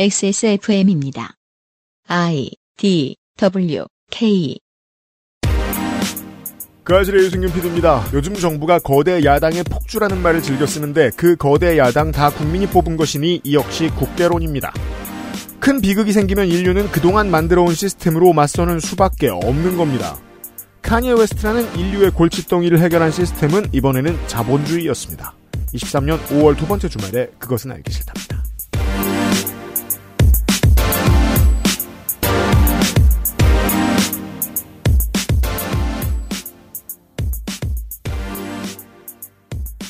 XSFM입니다. I D W K 그알싫의 유승균 PD입니다. 요즘 정부가 거대 야당의 폭주라는 말을 즐겨 쓰는데 그 거대 야당 다 국민이 뽑은 것이니 이 역시 국대론입니다. 큰 비극이 생기면 인류는 그동안 만들어온 시스템으로 맞서는 수밖에 없는 겁니다. 카니에 웨스트라는 인류의 골칫덩이를 해결한 시스템은 이번에는 자본주의였습니다. 23년 5월 두 번째 주말에 그것은 알기 싫답니다.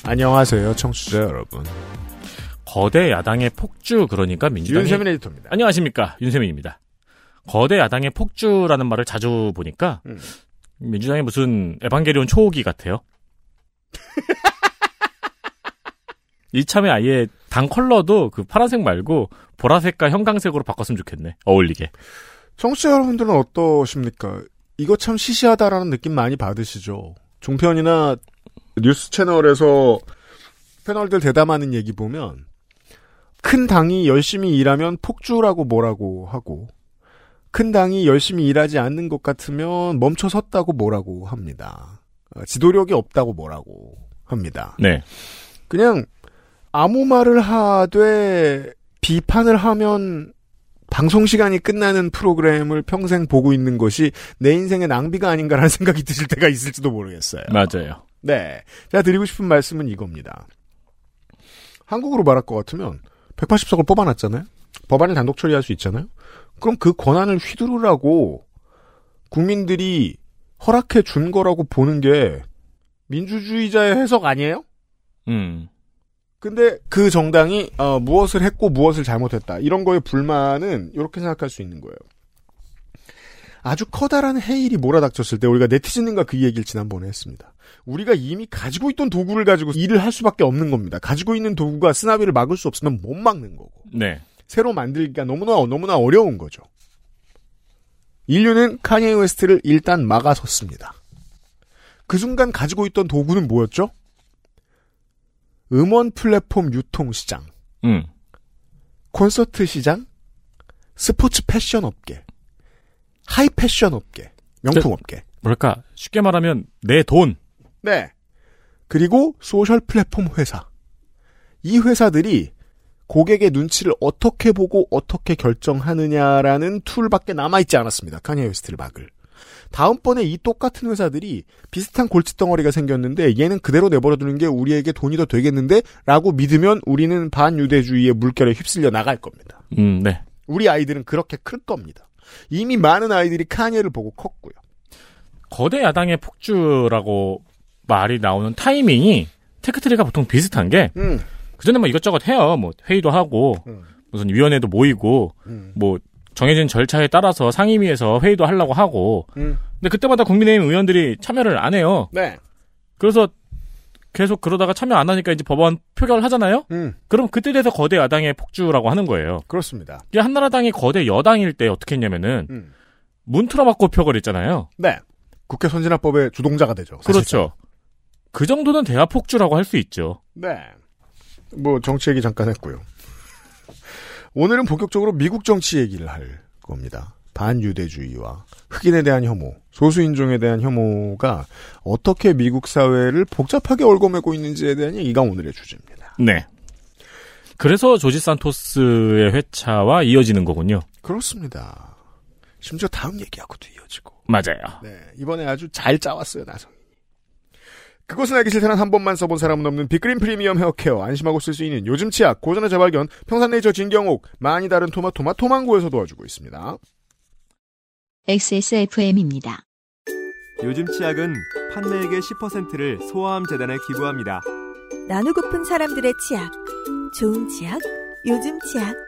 안녕하세요, 청취자 여러분. 거대 야당의 폭주 그러니까 민주당이 윤세민 에디터입니다. 안녕하십니까 윤세민입니다. 거대 야당의 폭주라는 말을 자주 보니까 음. 민주당이 무슨 에반게리온 초호기 같아요. 이참에 아예 당 컬러도 그 파란색 말고 보라색과 형광색으로 바꿨으면 좋겠네. 어울리게. 청취자 여러분들은 어떠십니까? 이거 참 시시하다라는 느낌 많이 받으시죠? 종편이나 뉴스 채널에서 패널들 대담하는 얘기 보면 큰 당이 열심히 일하면 폭주라고 뭐라고 하고 큰 당이 열심히 일하지 않는 것 같으면 멈춰 섰다고 뭐라고 합니다. 어, 지도력이 없다고 뭐라고 합니다. 네. 그냥 아무 말을 하되 비판을 하면 방송 시간이 끝나는 프로그램을 평생 보고 있는 것이 내 인생의 낭비가 아닌가라는 생각이 드실 때가 있을지도 모르겠어요. 맞아요. 네. 제가 드리고 싶은 말씀은 이겁니다. 한국으로 말할 것 같으면 180석을 뽑아놨잖아요? 법안을 단독 처리할 수 있잖아요? 그럼 그 권한을 휘두르라고 국민들이 허락해 준 거라고 보는 게 민주주의자의 해석 아니에요? 음. 근데 그 정당이 어, 무엇을 했고 무엇을 잘못했다 이런 거에 불만은 이렇게 생각할 수 있는 거예요. 아주 커다란 해일이 몰아닥쳤을 때 우리가 네티즌과 그 얘기를 지난번에 했습니다. 우리가 이미 가지고 있던 도구를 가지고 일을 할 수밖에 없는 겁니다. 가지고 있는 도구가 쓰나비를 막을 수 없으면 못 막는 거고 네. 새로 만들기가 너무나 너무나 어려운 거죠. 인류는 카니에 웨스트를 일단 막아섰습니다. 그 순간 가지고 있던 도구는 뭐였죠? 음원 플랫폼 유통 시장, 음. 콘서트 시장, 스포츠 패션 업계, 하이 패션 업계, 명품 업계. 뭐랄까 쉽게 말하면 내 돈. 네. 그리고 social 플랫폼 회사. 이 회사들이 고객의 눈치를 어떻게 보고 어떻게 결정하느냐라는 tool밖에 남아있지 않았습니다. 카니에 웨스트를 막을. 다음번에 이 똑같은 회사들이 비슷한 골칫덩어리가 생겼는데 얘는 그대로 내버려두는 게 우리에게 돈이 더 되겠는데? 라고 믿으면 우리는 반유대주의의 물결에 휩쓸려 나갈 겁니다. 음, 네. 우리 아이들은 그렇게 클 겁니다. 이미 많은 아이들이 카니에를 보고 컸고요. 거대 야당의 폭주라고 말이 나오는 타이밍이 테크트리가 보통 비슷한 게 음, 그전에 뭐 이것저것 해요. 뭐 회의도 하고 음, 무슨 위원회도 모이고 음, 뭐 정해진 절차에 따라서 상임위에서 회의도 하려고 하고 음. 근데 그때마다 국민의힘 의원들이 참여를 안 해요. 네. 그래서 계속 그러다가 참여 안 하니까 이제 법안 표결을 하잖아요. 음, 그럼 그때 돼서 거대 야당의 폭주라고 하는 거예요. 그렇습니다. 이게 한나라당이 거대 여당일 때 어떻게 했냐면은 음. 문 틀어막고 표결했잖아요. 네. 국회 선진화법의 주동자가 되죠. 사실상. 그렇죠. 그 정도는 대화 폭주라고 할 수 있죠. 네. 뭐 정치 얘기 잠깐 했고요. 오늘은 본격적으로 미국 정치 얘기를 할 겁니다. 반유대주의와 흑인에 대한 혐오, 소수인종에 대한 혐오가 어떻게 미국 사회를 복잡하게 얽어매고 있는지에 대한 얘기가 오늘의 주제입니다. 네. 그래서 조지 산토스의 회차와 이어지는 거군요. 그렇습니다. 심지어 다음 얘기하고도 이어지고. 맞아요. 네, 이번에 아주 잘 짜왔어요, 나성이. 그것은 알기 싫다는 한 번만 써본 사람은 없는 빅그린 프리미엄 헤어케어 안심하고 쓸 수 있는 요즘 치약 고전의 재발견 평산네이처 진경옥 많이 다른 토마토마 토망고에서 도와주고 있습니다. XSFM입니다. 요즘 치약은 판매액의 10%를 소아암 재단에 기부합니다. 나누고픈 사람들의 치약. 좋은 치약, 요즘 치약.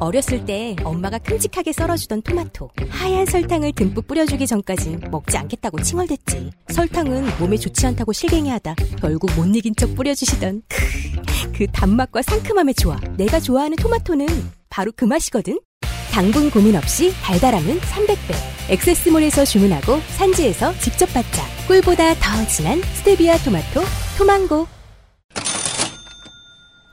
어렸을 때 엄마가 큼직하게 썰어주던 토마토 하얀 설탕을 듬뿍 뿌려주기 전까진 먹지 않겠다고 칭얼댔지. 설탕은 몸에 좋지 않다고 실갱이하다 결국 못 이긴 척 뿌려주시던 크, 그 단맛과 상큼함의 조화 내가 좋아하는 토마토는 바로 그 맛이거든. 당분 고민 없이 달달함은 300배. 엑세스몰에서 주문하고 산지에서 직접 받자. 꿀보다 더 진한 스테비아 토마토 토망고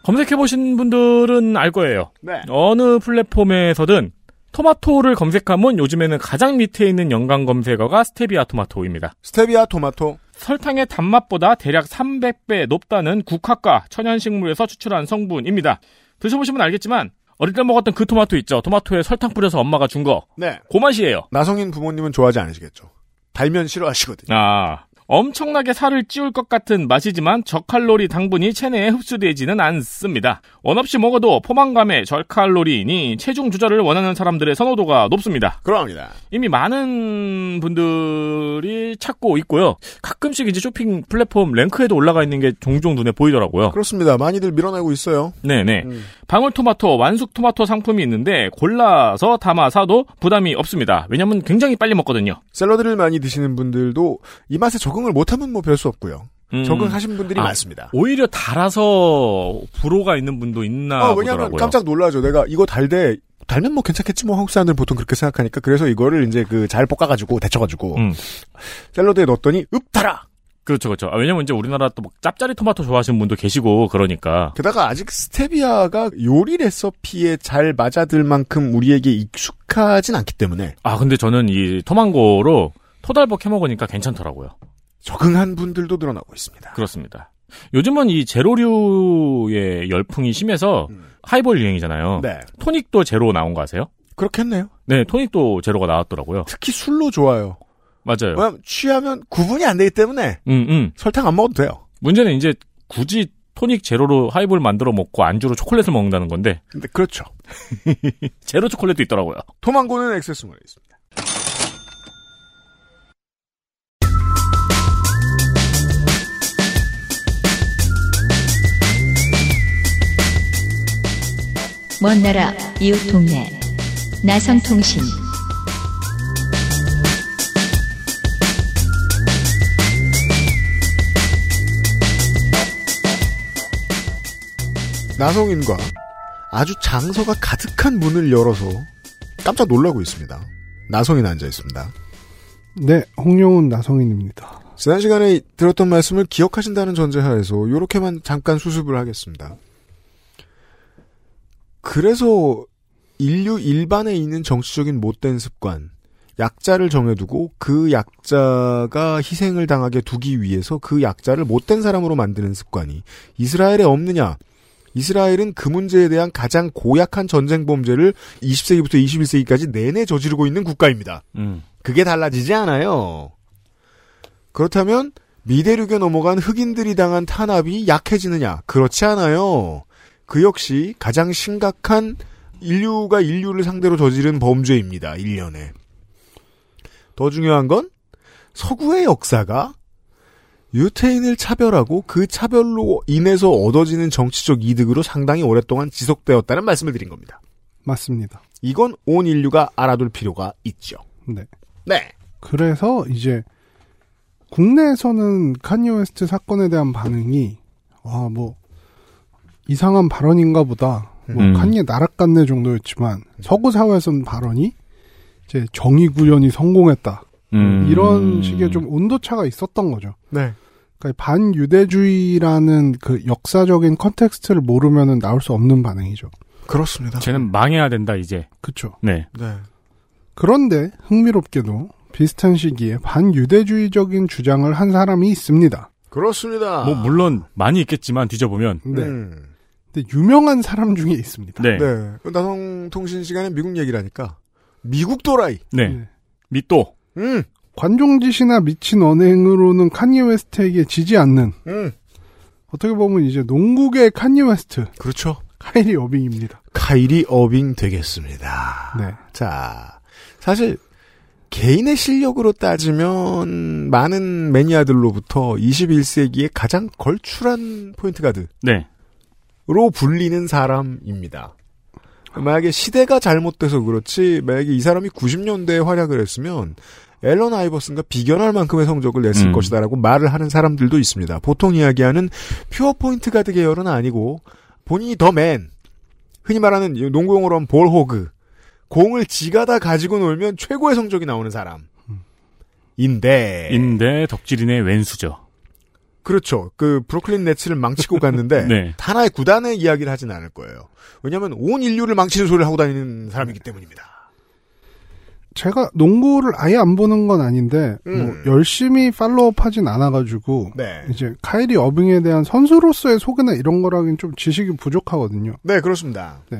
검색해보신 분들은 알 거예요. 네. 어느 플랫폼에서든 토마토를 검색하면 요즘에는 가장 밑에 있는 연관 검색어가 스테비아 토마토입니다. 스테비아 토마토. 설탕의 단맛보다 대략 300배 높다는 국화과 천연식물에서 추출한 성분입니다. 드셔보시면 알겠지만 어릴 때 먹었던 그 토마토 있죠. 토마토에 설탕 뿌려서 엄마가 준 거. 네. 그 맛이에요. 나성인 부모님은 좋아하지 않으시겠죠. 달면 싫어하시거든요. 아, 엄청나게 살을 찌울 것 같은 맛이지만 저칼로리 당분이 체내에 흡수되지는 않습니다. 원 없이 먹어도 포만감의 저칼로리이니 체중 조절을 원하는 사람들의 선호도가 높습니다. 그럽니다. 이미 많은 분들이 찾고 있고요. 가끔씩 이제 쇼핑 플랫폼 랭크에도 올라가 있는 게 종종 눈에 보이더라고요. 그렇습니다. 많이들 밀어내고 있어요. 네네. 음. 방울토마토, 완숙토마토 상품이 있는데 골라서 담아 사도 부담이 없습니다. 왜냐면 굉장히 빨리 먹거든요. 샐러드를 많이 드시는 분들도 이 맛에 적응 을 못하면 뭐 별 수 없고요. 음. 적응하신 분들이 아, 많습니다. 오히려 달아서 불호가 있는 분도 있나 어, 왜냐하면 보더라고요. 깜짝 놀라죠. 내가 이거 달대 달면 뭐 괜찮겠지 뭐 한국 사람들은 보통 그렇게 생각하니까 그래서 이거를 이제 그 잘 볶아가지고 데쳐가지고 음. 샐러드에 넣었더니 읍 달아. 그렇죠, 그렇죠. 아, 왜냐면 이제 우리나라 또 막 짭짜리 토마토 좋아하시는 분도 계시고 그러니까. 게다가 아직 스테비아가 요리 레시피에 잘 맞아들 만큼 우리에게 익숙하진 않기 때문에 아 근데 저는 이 토망고로 토달벅 해 먹으니까 괜찮더라고요. 적응한 분들도 늘어나고 있습니다. 그렇습니다. 요즘은 이 제로류의 열풍이 심해서 하이볼 유행이잖아요. 네, 토닉도 제로 나온 거 아세요? 그렇겠네요. 네, 토닉도 제로가 나왔더라고요. 특히 술로 좋아요. 맞아요. 왜냐면 취하면 구분이 안 되기 때문에 음, 음. 설탕 안 먹어도 돼요. 문제는 이제 굳이 토닉 제로로 하이볼 만들어 먹고 안주로 초콜릿을 먹는다는 건데 근데 그렇죠. 제로 초콜릿도 있더라고요. 토망고는 액세스몰에 있습니다. 먼 나라 이웃 동네 나성통신 나성인과 아주 장서가 가득한 문을 열어서 깜짝 놀라고 있습니다. 나성인 앉아 있습니다. 네, 홍영훈 나성인입니다. 지난 시간에 들었던 말씀을 기억하신다는 전제하에서 이렇게만 잠깐 수습을 하겠습니다. 그래서 인류 일반에 있는 정치적인 못된 습관, 약자를 정해두고 그 약자가 희생을 당하게 두기 위해서 그 약자를 못된 사람으로 만드는 습관이 이스라엘에 없느냐? 이스라엘은 그 문제에 대한 가장 고약한 전쟁 범죄를 20세기부터 21세기까지 내내 저지르고 있는 국가입니다. 음. 그게 달라지지 않아요. 그렇다면 미대륙에 넘어간 흑인들이 당한 탄압이 약해지느냐? 그렇지 않아요. 그 역시 가장 심각한 인류가 인류를 상대로 저지른 범죄입니다. 1년에. 더 중요한 건 서구의 역사가 유태인을 차별하고 그 차별로 인해서 얻어지는 정치적 이득으로 상당히 오랫동안 지속되었다는 말씀을 드린 겁니다. 맞습니다. 이건 온 인류가 알아둘 필요가 있죠. 네. 네. 그래서 이제 국내에서는 카니 웨스트 사건에 대한 반응이 아 뭐 이상한 발언인가 보다. 뭐 음. 카니에 나락갔네 정도였지만 서구 사회에서는 발언이 이제 정의 구현이 성공했다. 음. 이런 식의 좀 온도차가 있었던 거죠. 네. 그러니까 반유대주의라는 그 역사적인 context를 모르면은 나올 수 없는 반응이죠. 그렇습니다. 쟤는 망해야 된다 이제. 그렇죠. 네. 네. 그런데 흥미롭게도 비슷한 시기에 반유대주의적인 주장을 한 사람이 있습니다. 그렇습니다. 뭐 물론 많이 있겠지만 뒤져보면 네. 음. 근데 유명한 사람 중에 있습니다. 네. 네. 나성 통신 시간에 미국 얘기라니까. 미국 도라이. 네. 네. 밑도. 음. 관종짓이나 미친 언행으로는 카니 웨스트에게 지지 않는 음. 어떻게 보면 이제 농국의 카니 웨스트 그렇죠. 카이리 어빙입니다. 카이리 어빙 되겠습니다. 네. 자, 사실 개인의 실력으로 따지면 많은 매니아들로부터 21세기의 가장 걸출한 포인트 가드 네. 불리는 사람입니다. 만약에 시대가 잘못돼서 그렇지, 만약에 이 사람이 90년대에 활약을 했으면, 앨런 아이버슨과 비견할 만큼의 성적을 냈을 음. 것이다라고 말을 하는 사람들도 있습니다. 보통 이야기하는 퓨어 포인트 가드 계열은 아니고, 본인이 더 맨, 흔히 말하는 농구용어로 하면 볼호그, 공을 지가 다 가지고 놀면 최고의 성적이 나오는 사람. 인데. 인데 덕질인의 왼수죠. 그렇죠. 그 브루클린 네츠를 망치고 갔는데 네. 하나의 구단의 이야기를 하진 않을 거예요. 왜냐하면 온 인류를 망치는 소리를 하고 다니는 사람이기 때문입니다. 제가 농구를 아예 안 보는 건 아닌데 음. 뭐 열심히 팔로우하진 않아가지고 네, 이제 카이리 어빙에 대한 선수로서의 소개나 이런 거라긴 좀 지식이 부족하거든요. 네 그렇습니다. 뭐,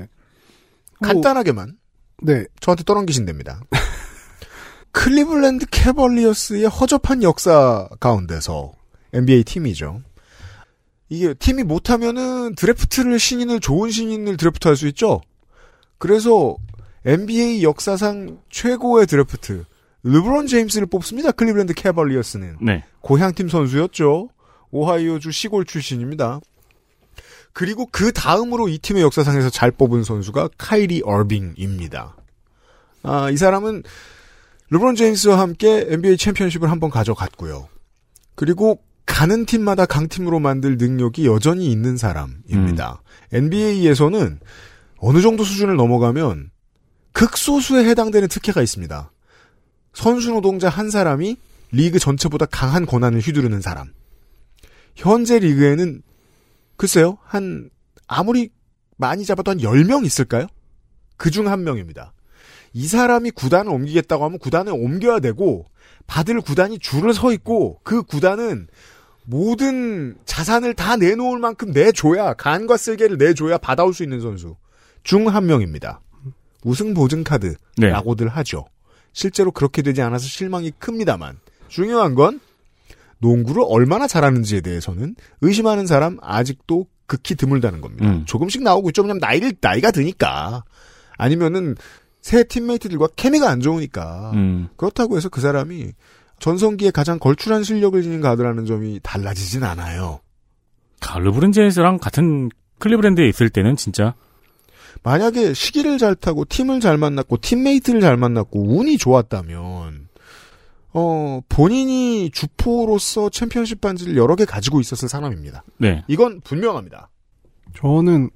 간단하게만 네, 저한테 떠넘기신 됩니다. 클리블랜드 캐벌리어스의 허접한 역사 가운데서 NBA 팀이죠. 이게 팀이 못하면은 드래프트를 신인을 좋은 신인을 드래프트할 수 있죠. 그래서 NBA 역사상 최고의 드래프트 르브론 제임스를 뽑습니다. 클리블랜드 캐벌리어스는 네. 고향팀 선수였죠. 오하이오주 시골 출신입니다. 그리고 그 다음으로 이 팀의 역사상에서 잘 뽑은 선수가 카이리 얼빙입니다. 아, 이 사람은 르브론 제임스와 함께 NBA 챔피언십을 한번 가져갔고요. 그리고 가는 팀마다 강팀으로 만들 능력이 여전히 있는 사람입니다. NBA에서는 어느 정도 수준을 넘어가면 극소수에 해당되는 특혜가 있습니다. 선수 노동자 한 사람이 리그 전체보다 강한 권한을 휘두르는 사람. 현재 리그에는 글쎄요, 한, 아무리 많이 잡아도 한 10명 있을까요? 그 중 한 명입니다. 이 사람이 구단을 옮기겠다고 하면 구단을 옮겨야 되고, 받을 구단이 줄을 서 있고, 그 구단은 모든 자산을 다 내놓을 만큼 내줘야, 간과 쓸개를 내줘야 받아올 수 있는 선수 중 한 명입니다. 우승 보증 카드라고들 하죠. 실제로 그렇게 되지 않아서 실망이 큽니다만, 중요한 건 농구를 얼마나 잘하는지에 대해서는 의심하는 사람 아직도 극히 드물다는 겁니다. 음. 조금씩 나오고 있죠. 왜냐면 나이를, 나이가 드니까. 아니면은 새 팀메이트들과 케미가 안 좋으니까. 음. 그렇다고 해서 그 사람이 전성기에 가장 걸출한 실력을 지닌 가드라는 점이 달라지진 않아요. 갈르브른 제임스랑 같은 클리브랜드에 있을 때는 진짜 만약에 시기를 잘 타고 팀을 잘 만났고 팀메이트를 잘 만났고 운이 좋았다면 어 본인이 주포로서 챔피언십 반지를 여러 개 가지고 있었을 사람입니다. 네. 이건 분명합니다. 저는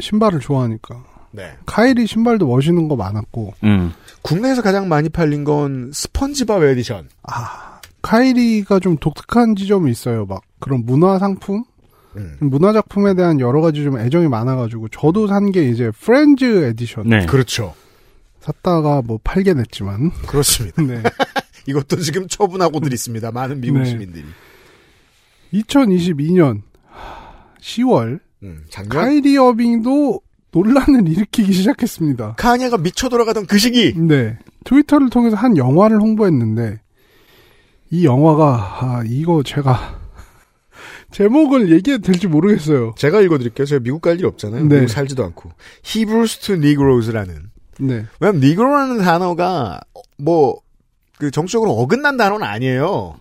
신발을 좋아하니까 네. 카이리 신발도 멋있는 거 많았고 음. 국내에서 가장 많이 팔린 건 스펀지밥 에디션. 아 카이리가 좀 독특한 지점이 있어요. 막 그런 문화 상품, 음, 문화 작품에 대한 여러 가지 좀 애정이 많아가지고 저도 산 게 이제 프렌즈 에디션 네. 그렇죠. 샀다가 뭐 팔게 됐지만 그렇습니다. 네. 이것도 지금 처분하고들 있습니다. 많은 미국 네. 시민들이. 2022년 10월 음, 작년 카이리 어빙도 논란을 일으키기 시작했습니다. 카니아가 미쳐 돌아가던 그 시기. 네. 트위터를 통해서 한 영화를 홍보했는데 이 영화가 아 이거 제가 제목을 얘기해도 될지 모르겠어요. 제가 읽어드릴게요. 제가 미국 갈일 없잖아요. 네. 미국 살지도 않고. Hebrews to Negroes라는. 네. 왜냐면 Negro라는 단어가 뭐 그 정적으로 어긋난 단어는 아니에요.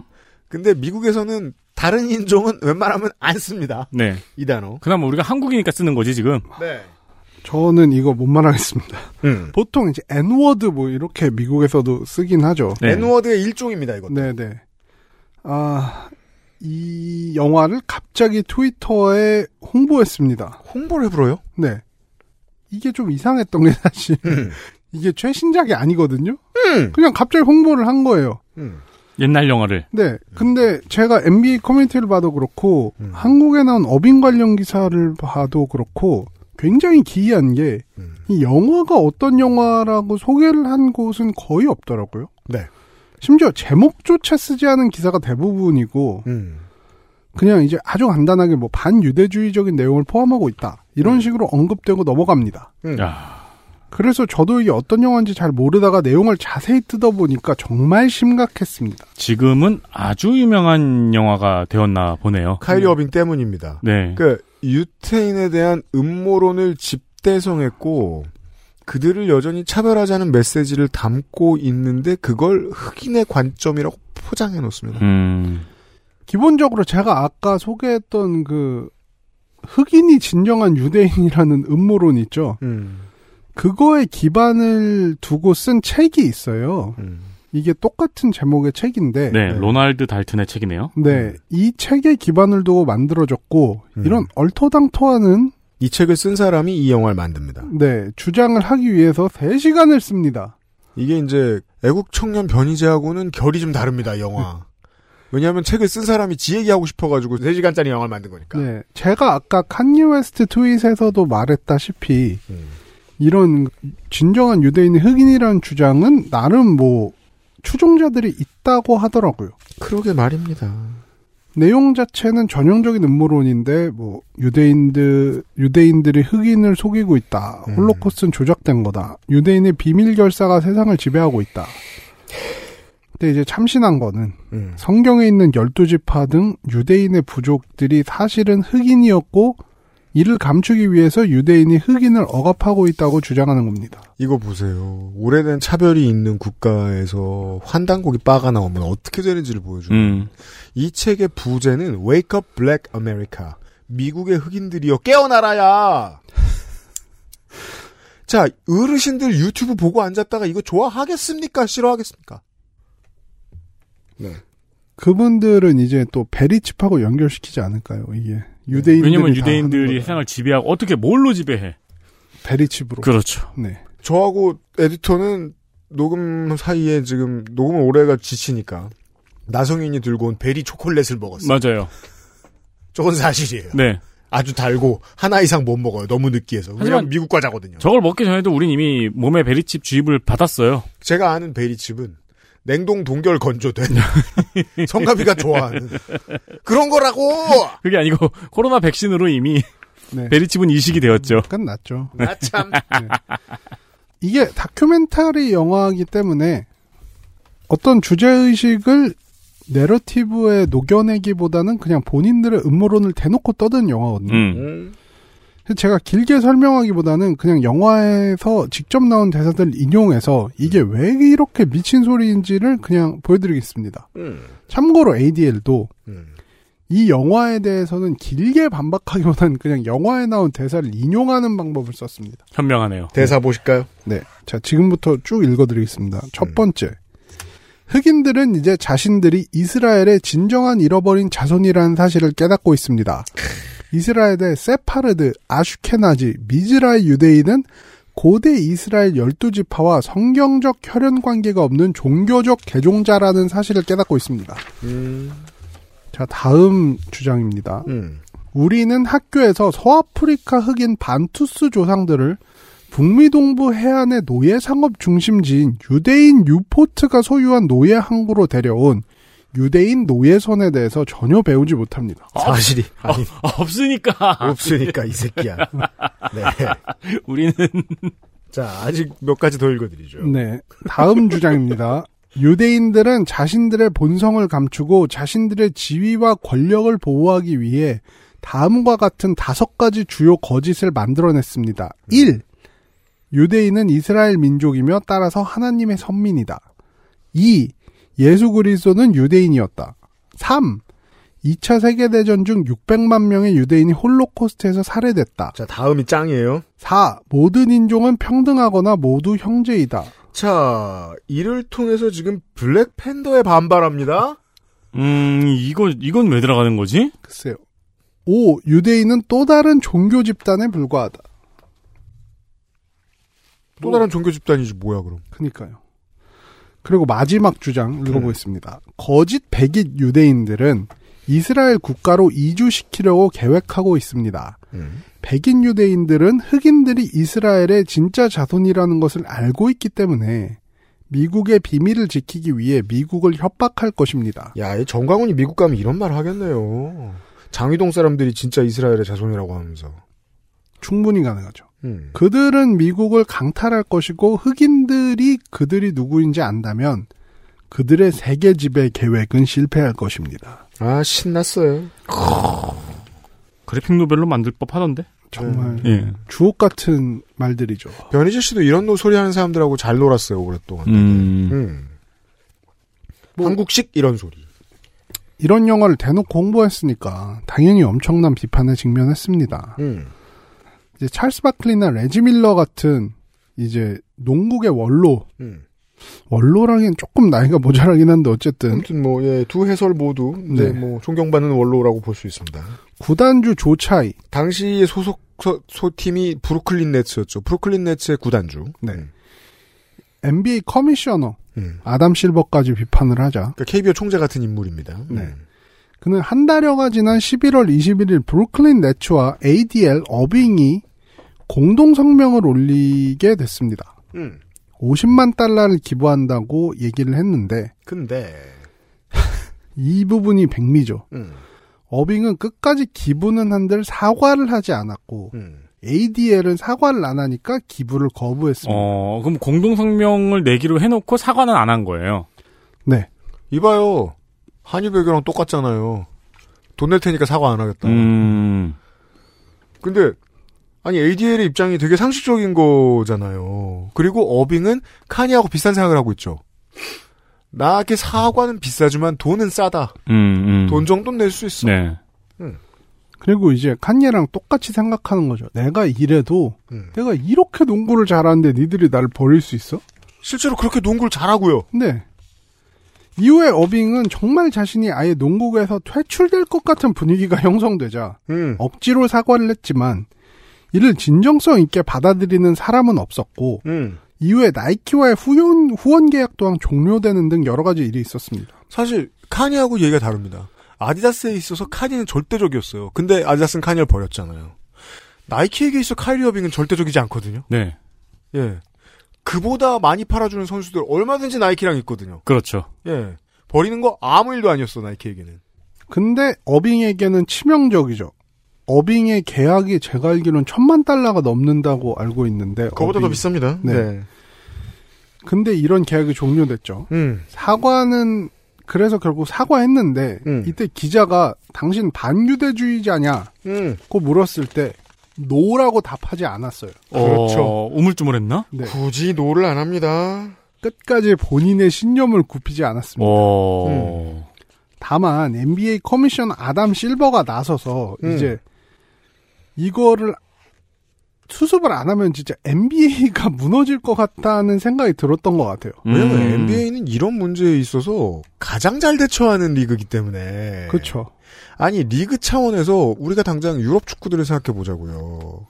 근데 미국에서는 다른 인종은 웬만하면 안 씁니다. 네. 이 단어. 그나마 우리가 한국이니까 쓰는 거지 지금. 네. 저는 이거 못 말하겠습니다. 음. 보통 이제 N워드 뭐 이렇게 미국에서도 쓰긴 하죠. 네. N워드의 일종입니다, 이것도. 네네. 아, 이 영화를 갑자기 트위터에 홍보했습니다. 홍보를 해보러요? 네. 이게 좀 이상했던 게 사실, 음. 이게 최신작이 아니거든요? 음. 그냥 갑자기 홍보를 한 거예요. 음. 옛날 영화를. 네. 근데 제가 NBA 커뮤니티를 봐도 그렇고, 음. 한국에 나온 어빙 관련 기사를 봐도 그렇고, 굉장히 기이한 게, 음. 이 영화가 어떤 영화라고 소개를 한 곳은 거의 없더라고요. 네. 심지어 제목조차 쓰지 않은 기사가 대부분이고, 음. 그냥 이제 아주 간단하게 뭐 반유대주의적인 내용을 포함하고 있다. 이런 식으로 언급되고 넘어갑니다. 음. 야. 그래서 저도 이게 어떤 영화인지 잘 모르다가 내용을 자세히 뜯어보니까 정말 심각했습니다. 지금은 아주 유명한 영화가 되었나 보네요. 카이리 어빙 때문입니다. 네. 그 유태인에 대한 음모론을 집대성했고 그들을 여전히 차별하자는 메시지를 담고 있는데 그걸 흑인의 관점이라고 포장해 놓습니다. 음. 기본적으로 제가 아까 소개했던 그 흑인이 진정한 유대인이라는 음모론 있죠. 음. 그거에 기반을 두고 쓴 책이 있어요. 음. 이게 똑같은 제목의 책인데, 네, 로날드 달튼의 책이네요. 네, 이 책에 기반을 두고 만들어졌고, 음. 이런 얼토당토하는, 이 책을 쓴 사람이 이 영화를 만듭니다. 네, 주장을 하기 위해서 3시간을 씁니다. 이게 이제 애국 청년 변희재하고는 결이 좀 다릅니다. 이 영화. 왜냐하면 책을 쓴 사람이 지 얘기하고 싶어가지고 3시간짜리 영화를 만든 거니까. 네, 제가 아까 칸예 웨스트 트윗에서도 말했다시피, 음. 이런 진정한 유대인이 흑인이라는 주장은 나름 뭐 추종자들이 있다고 하더라고요. 그러게 말입니다. 내용 자체는 전형적인 음모론인데 뭐 유대인들 유대인들이 흑인을 속이고 있다. 음. 홀로코스트는 조작된 거다. 유대인의 비밀 결사가 세상을 지배하고 있다. 근데 이제 참신한 거는 음. 성경에 있는 열두 지파 등 유대인의 부족들이 사실은 흑인이었고 이를 감추기 위해서 유대인이 흑인을 억압하고 있다고 주장하는 겁니다. 이거 보세요. 오래된 차별이 있는 국가에서 환단고기 빠가 나오면 어떻게 되는지를 보여주는 음. 이 책의 부제는 Wake Up Black America. 미국의 흑인들이여 깨어나라야. 자, 어르신들 유튜브 보고 앉았다가 이거 좋아하겠습니까? 싫어하겠습니까? 네. 그분들은 이제 또 베리칩하고 연결시키지 않을까요? 이게 유대인들이 왜냐면 다 유대인들이. 세상을 지배하고 어떻게 뭘로 지배해? 베리칩으로. 그렇죠. 네. 저하고 에디터는 녹음 사이에 지금 녹음 올해가 지치니까 나성인이 들고 온 베리 초콜릿을 먹었어요. 맞아요. 저건 사실이에요. 네. 아주 달고 하나 이상 못 먹어요. 너무 느끼해서. 왜냐면 하지만 미국 과자거든요. 저걸 먹기 전에도 우린 이미 몸에 베리칩 주입을 받았어요. 제가 아는 베리칩은 냉동 동결 건조된 성가비가 좋아하는 그런 거라고. 그게 아니고 코로나 백신으로 이미 네. 베리칩은 이식이 되었죠. 끝났죠. 나 참. 이게 다큐멘터리 영화이기 때문에 어떤 주제의식을 내러티브에 녹여내기보다는 그냥 본인들의 음모론을 대놓고 떠든 영화거든요. 음. 음. 제가 길게 설명하기보다는 그냥 영화에서 직접 나온 대사들을 인용해서 이게 왜 이렇게 미친 소리인지를 그냥 보여드리겠습니다. 음. 참고로 ADL도 음. 이 영화에 대해서는 길게 반박하기보다는 그냥 영화에 나온 대사를 인용하는 방법을 썼습니다. 현명하네요. 대사 보실까요? 네. 자, 지금부터 쭉 읽어드리겠습니다. 첫 음. 번째. 흑인들은 이제 자신들이 이스라엘의 진정한 잃어버린 자손이라는 사실을 깨닫고 있습니다. 이스라엘의 세파르드, 아슈케나지, 미즈라의 유대인은 고대 이스라엘 열두 지파와 성경적 혈연 관계가 없는 종교적 개종자라는 사실을 깨닫고 있습니다. 음. 자, 다음 주장입니다. 음. 우리는 학교에서 서아프리카 흑인 반투스 조상들을 북미 동부 해안의 노예 상업 중심지인 유대인 뉴포트가 소유한 노예 항구로 데려온 유대인 노예선에 대해서 전혀 배우지 못합니다. 사실이 아니 없으니까 없으니까 이 새끼야. 네. 우리는 자 아직 몇 가지 더 읽어드리죠. 네. 다음 주장입니다. 유대인들은 자신들의 본성을 감추고 자신들의 지위와 권력을 보호하기 위해 다음과 같은 다섯 가지 주요 거짓을 만들어냈습니다. 1. 유대인은 이스라엘 민족이며 따라서 하나님의 선민이다. 2. 예수 그리스도는 유대인이었다. 3. 2차 세계대전 중 600만 명의 유대인이 홀로코스트에서 살해됐다. 자 다음이 짱이에요. 4. 모든 인종은 평등하거나 모두 형제이다. 자 이를 통해서 지금 블랙팬더에 반발합니다. 음 이거 이건 왜 들어가는 거지? 글쎄요. 5. 유대인은 또 다른 종교 집단에 불과하다. 또 다른 종교 집단이지 뭐야 그럼. 그니까요. 그리고 마지막 주장 읽어보겠습니다. 거짓 백인 유대인들은 이스라엘 국가로 이주시키려고 계획하고 있습니다. 음. 백인 유대인들은 흑인들이 이스라엘의 진짜 자손이라는 것을 알고 있기 때문에 미국의 비밀을 지키기 위해 미국을 협박할 것입니다. 야, 이 정광훈이 미국 가면 이런 말 하겠네요. 장위동 사람들이 진짜 이스라엘의 자손이라고 하면서. 충분히 가능하죠. 음. 그들은 미국을 강탈할 것이고 흑인들이 그들이 누구인지 안다면 그들의 세계 지배 계획은 실패할 것입니다. 아, 신났어요. 그래픽 노벨로 만들 법하던데. 정말 예. 주옥 같은 말들이죠. 변희재 씨도 이런 노 소리 하는 사람들하고 잘 놀았어요, 오랫동안. 음. 음. 뭐- 한국식 이런 소리. 이런 영화를 대놓고 홍보했으니까 당연히 엄청난 비판에 직면했습니다. 음. 이제 찰스 바클리나 레지 밀러 같은 이제 농국의 원로 음. 원로랑은 조금 나이가 모자라긴 한데 어쨌든 아무튼 뭐, 예, 두 해설 모두, 네. 뭐, 존경받는 원로라고 볼 수 있습니다. 구단주 조차이 당시의 소속 소, 소팀이 브루클린 네츠였죠. 브루클린 네츠의 구단주. 네. 음. NBA 커미셔너 음. 아담 실버까지 비판을 하자. 그러니까 KBO 총재 같은 인물입니다. 네. 음. 그는 한 달여가 지난 11월 21일 브루클린 네츠와 ADL 어빙이 공동 성명을 올리게 됐습니다. 음. 50만 달러를 기부한다고 얘기를 했는데 근데, 이 부분이 백미죠. 음. 어빙은 끝까지 기부는 한들 사과를 하지 않았고 음. ADL은 사과를 안 하니까 기부를 거부했습니다. 어, 그럼 공동 성명을 내기로 해놓고 사과는 안 한 거예요. 네. 이봐요. 한유배교랑 똑같잖아요. 돈 낼 테니까 사과 안 하겠다. 음. 근데 아니 ADL의 입장이 되게 상식적인 거잖아요. 그리고 어빙은 카니하고 비슷한 생각을 하고 있죠. 나에게 사과는 비싸지만 돈은 싸다. 음, 음. 돈 정도는 낼 수 있어. 네. 그리고 이제 칸예랑 똑같이 생각하는 거죠. 내가 이래도 음. 내가 이렇게 농구를 잘하는데 니들이 나를 버릴 수 있어? 실제로 그렇게 농구를 잘하고요. 네. 이후에 어빙은 정말 자신이 아예 농구에서 퇴출될 것 같은 분위기가 형성되자 음. 억지로 사과를 했지만 이를 진정성 있게 받아들이는 사람은 없었고 음. 이후에 나이키와의 후원, 후원 계약 또한 종료되는 등 여러 가지 일이 있었습니다. 사실 카니하고 얘기가 다릅니다. 아디다스에 있어서 카니는 절대적이었어요. 근데 아디다스는 카니를 버렸잖아요. 나이키에게 있어 카이리 어빙은 절대적이지 않거든요. 네. 예. 그보다 많이 팔아주는 선수들 얼마든지 나이키랑 있거든요. 그렇죠. 예. 버리는 거 아무 일도 아니었어, 나이키에게는. 근데 어빙에게는 치명적이죠. 어빙의 계약이 제가 알기로는 천만 달러가 넘는다고 알고 있는데 그거보다 더 어빙- 비쌉니다. 네. 근데 이런 계약이 종료됐죠. 음. 사과는 그래서 결국 사과했는데 음. 이때 기자가 당신 반유대주의자냐고 음. 물었을 때 no라고 답하지 않았어요. 그렇죠. 어, 우물쭈물했나? 네. 굳이 no를 안 합니다. 끝까지 본인의 신념을 굽히지 않았습니다. 어. 다만 NBA 커미셔너 아담 실버가 나서서 음. 이제 이거를 수습을 안 하면 진짜 NBA가 무너질 것 같다는 생각이 들었던 것 같아요. 왜냐면 음. NBA는 이런 문제에 있어서 가장 잘 대처하는 리그이기 때문에. 그렇죠. 아니, 리그 차원에서 우리가 당장 유럽 축구들을 생각해 보자고요.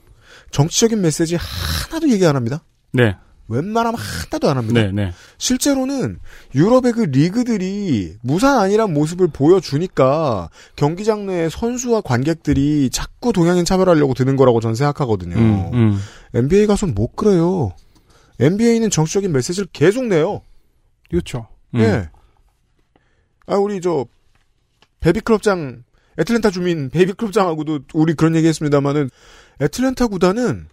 정치적인 메시지 하나도 얘기 안 합니다. 네. 웬만하면 하나도 안 합니다. 네, 네. 실제로는 유럽의 그 리그들이 무산 아니란 모습을 보여주니까 경기장 내에 선수와 관객들이 자꾸 동양인 차별하려고 드는 거라고 저는 생각하거든요. 음, 음. NBA 가서는 못 그래요. NBA는 정치적인 메시지를 계속 내요. 그렇죠. 음. 예. 아, 우리 저, 베이비클럽장, 애틀랜타 주민 베이비클럽장하고도 우리 그런 얘기 했습니다만은, 애틀랜타 구단은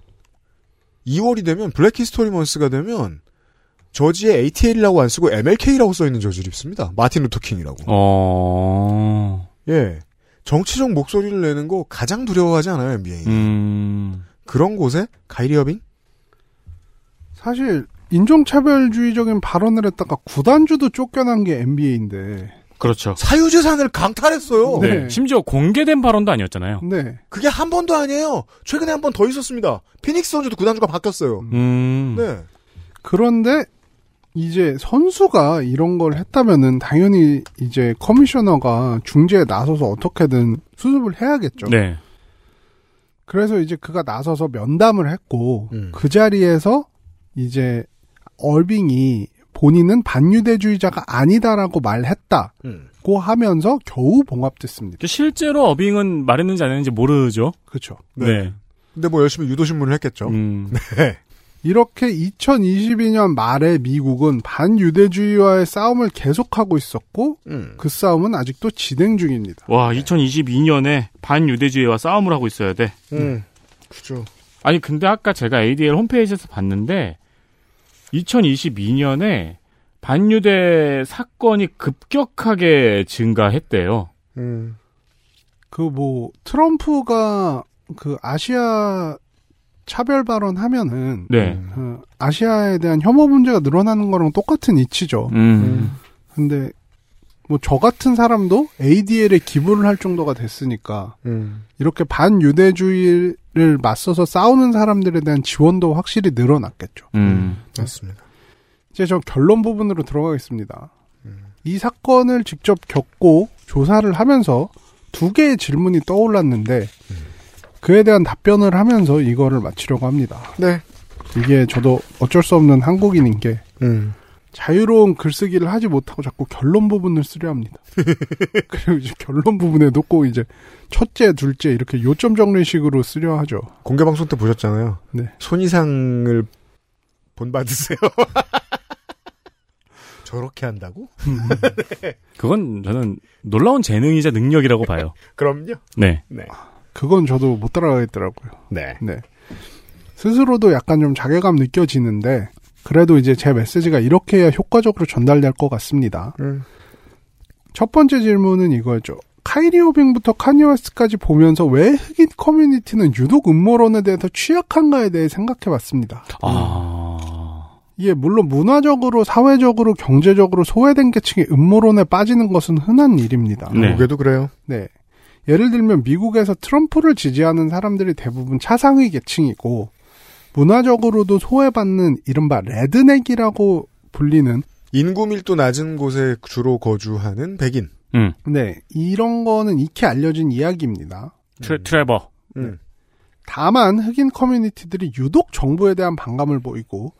2월이 되면, Black History Month가 되면, 저지에 ATL이라고 안 쓰고 MLK라고 써 있는 저지를 입습니다. 마틴 루터킹이라고. 어. 예. 정치적 목소리를 내는 거 가장 두려워하지 않아요, NBA. 음. 그런 곳에, 카이리 어빙? 사실 인종차별주의적인 발언을 했다가 구단주도 쫓겨난 게 NBA인데. 그렇죠. 사유재산을 강탈했어요. 네. 네. 심지어 공개된 발언도 아니었잖아요. 네. 그게 한 번도 아니에요. 최근에 한 번 더 있었습니다. 피닉스 선수도 구단주가 바뀌었어요. 음. 네. 그런데 이제 선수가 이런 걸 했다면은 당연히 이제 커미셔너가 중재에 나서서 어떻게든 수습을 해야겠죠. 네. 그래서 이제 그가 나서서 면담을 했고 음. 그 자리에서 이제 얼빙이 본인은 반유대주의자가 아니다라고 말했다고 음. 하면서 겨우 봉합됐습니다. 실제로 어빙은 말했는지 안 했는지 모르죠. 그렇죠. 네. 근데 뭐 열심히 유도신문을 했겠죠. 음. 네. 이렇게 2022년 말에 미국은 반유대주의와의 싸움을 계속하고 있었고 음. 그 싸움은 아직도 진행 중입니다. 와, 2022년에 반유대주의와 싸움을 하고 있어야 돼. 음. 그죠. 아니, 근데 아까 제가 ADL 홈페이지에서 봤는데, 2022년에 반유대 사건이 급격하게 증가했대요. 음. 그 뭐 트럼프가 그 아시아 차별 발언 하면은 네. 어, 아시아에 대한 혐오 문제가 늘어나는 거랑 똑같은 이치죠. 음. 근데 뭐 저 같은 사람도 ADL에 기부를 할 정도가 됐으니까 음. 이렇게 반유대주의를 맞서서 싸우는 사람들에 대한 지원도 확실히 늘어났겠죠. 음. 맞습니다. 이제 저 결론 부분으로 들어가겠습니다. 이 사건을 직접 겪고 조사를 하면서 두 개의 질문이 떠올랐는데 그에 대한 답변을 하면서 이거를 마치려고 합니다. 네. 이게 저도 어쩔 수 없는 한국인인 게 음. 자유로운 글쓰기를 하지 못하고 자꾸 결론 부분을 쓰려 합니다. 그리고 이제 결론 부분에 놓고 이제 첫째, 둘째 이렇게 요점 정리식으로 쓰려 하죠. 공개 방송 때 보셨잖아요. 네. 손이상을 본 받으세요. 저렇게 한다고? 그건 저는 놀라운 재능이자 능력이라고 봐요. 그럼요. 네. 네. 그건 저도 못 따라가겠더라고요. 네. 네. 스스로도 약간 좀 자괴감 느껴지는데 그래도 이제 제 메시지가 이렇게 해야 효과적으로 전달될 것 같습니다. 음. 첫 번째 질문은 이거였죠. 카이리 오빙부터 카니웨스트까지 보면서 왜 흑인 커뮤니티는 유독 음모론에 대해서 취약한가에 대해 생각해봤습니다. 아. 이게 물론 문화적으로, 사회적으로, 경제적으로 소외된 계층이 음모론에 빠지는 것은 흔한 일입니다. 네. 한국에도 그래요. 네. 예를 들면 미국에서 트럼프를 지지하는 사람들이 대부분 차상위 계층이고 문화적으로도 소외받는 이른바 redneck이라고 불리는 인구 밀도 낮은 곳에 주로 거주하는 백인. 음. 네 이런 거는 익히 알려진 이야기입니다. 트레, 트레버. 음. 다만 흑인 커뮤니티들이 유독 정부에 대한 반감을 보이고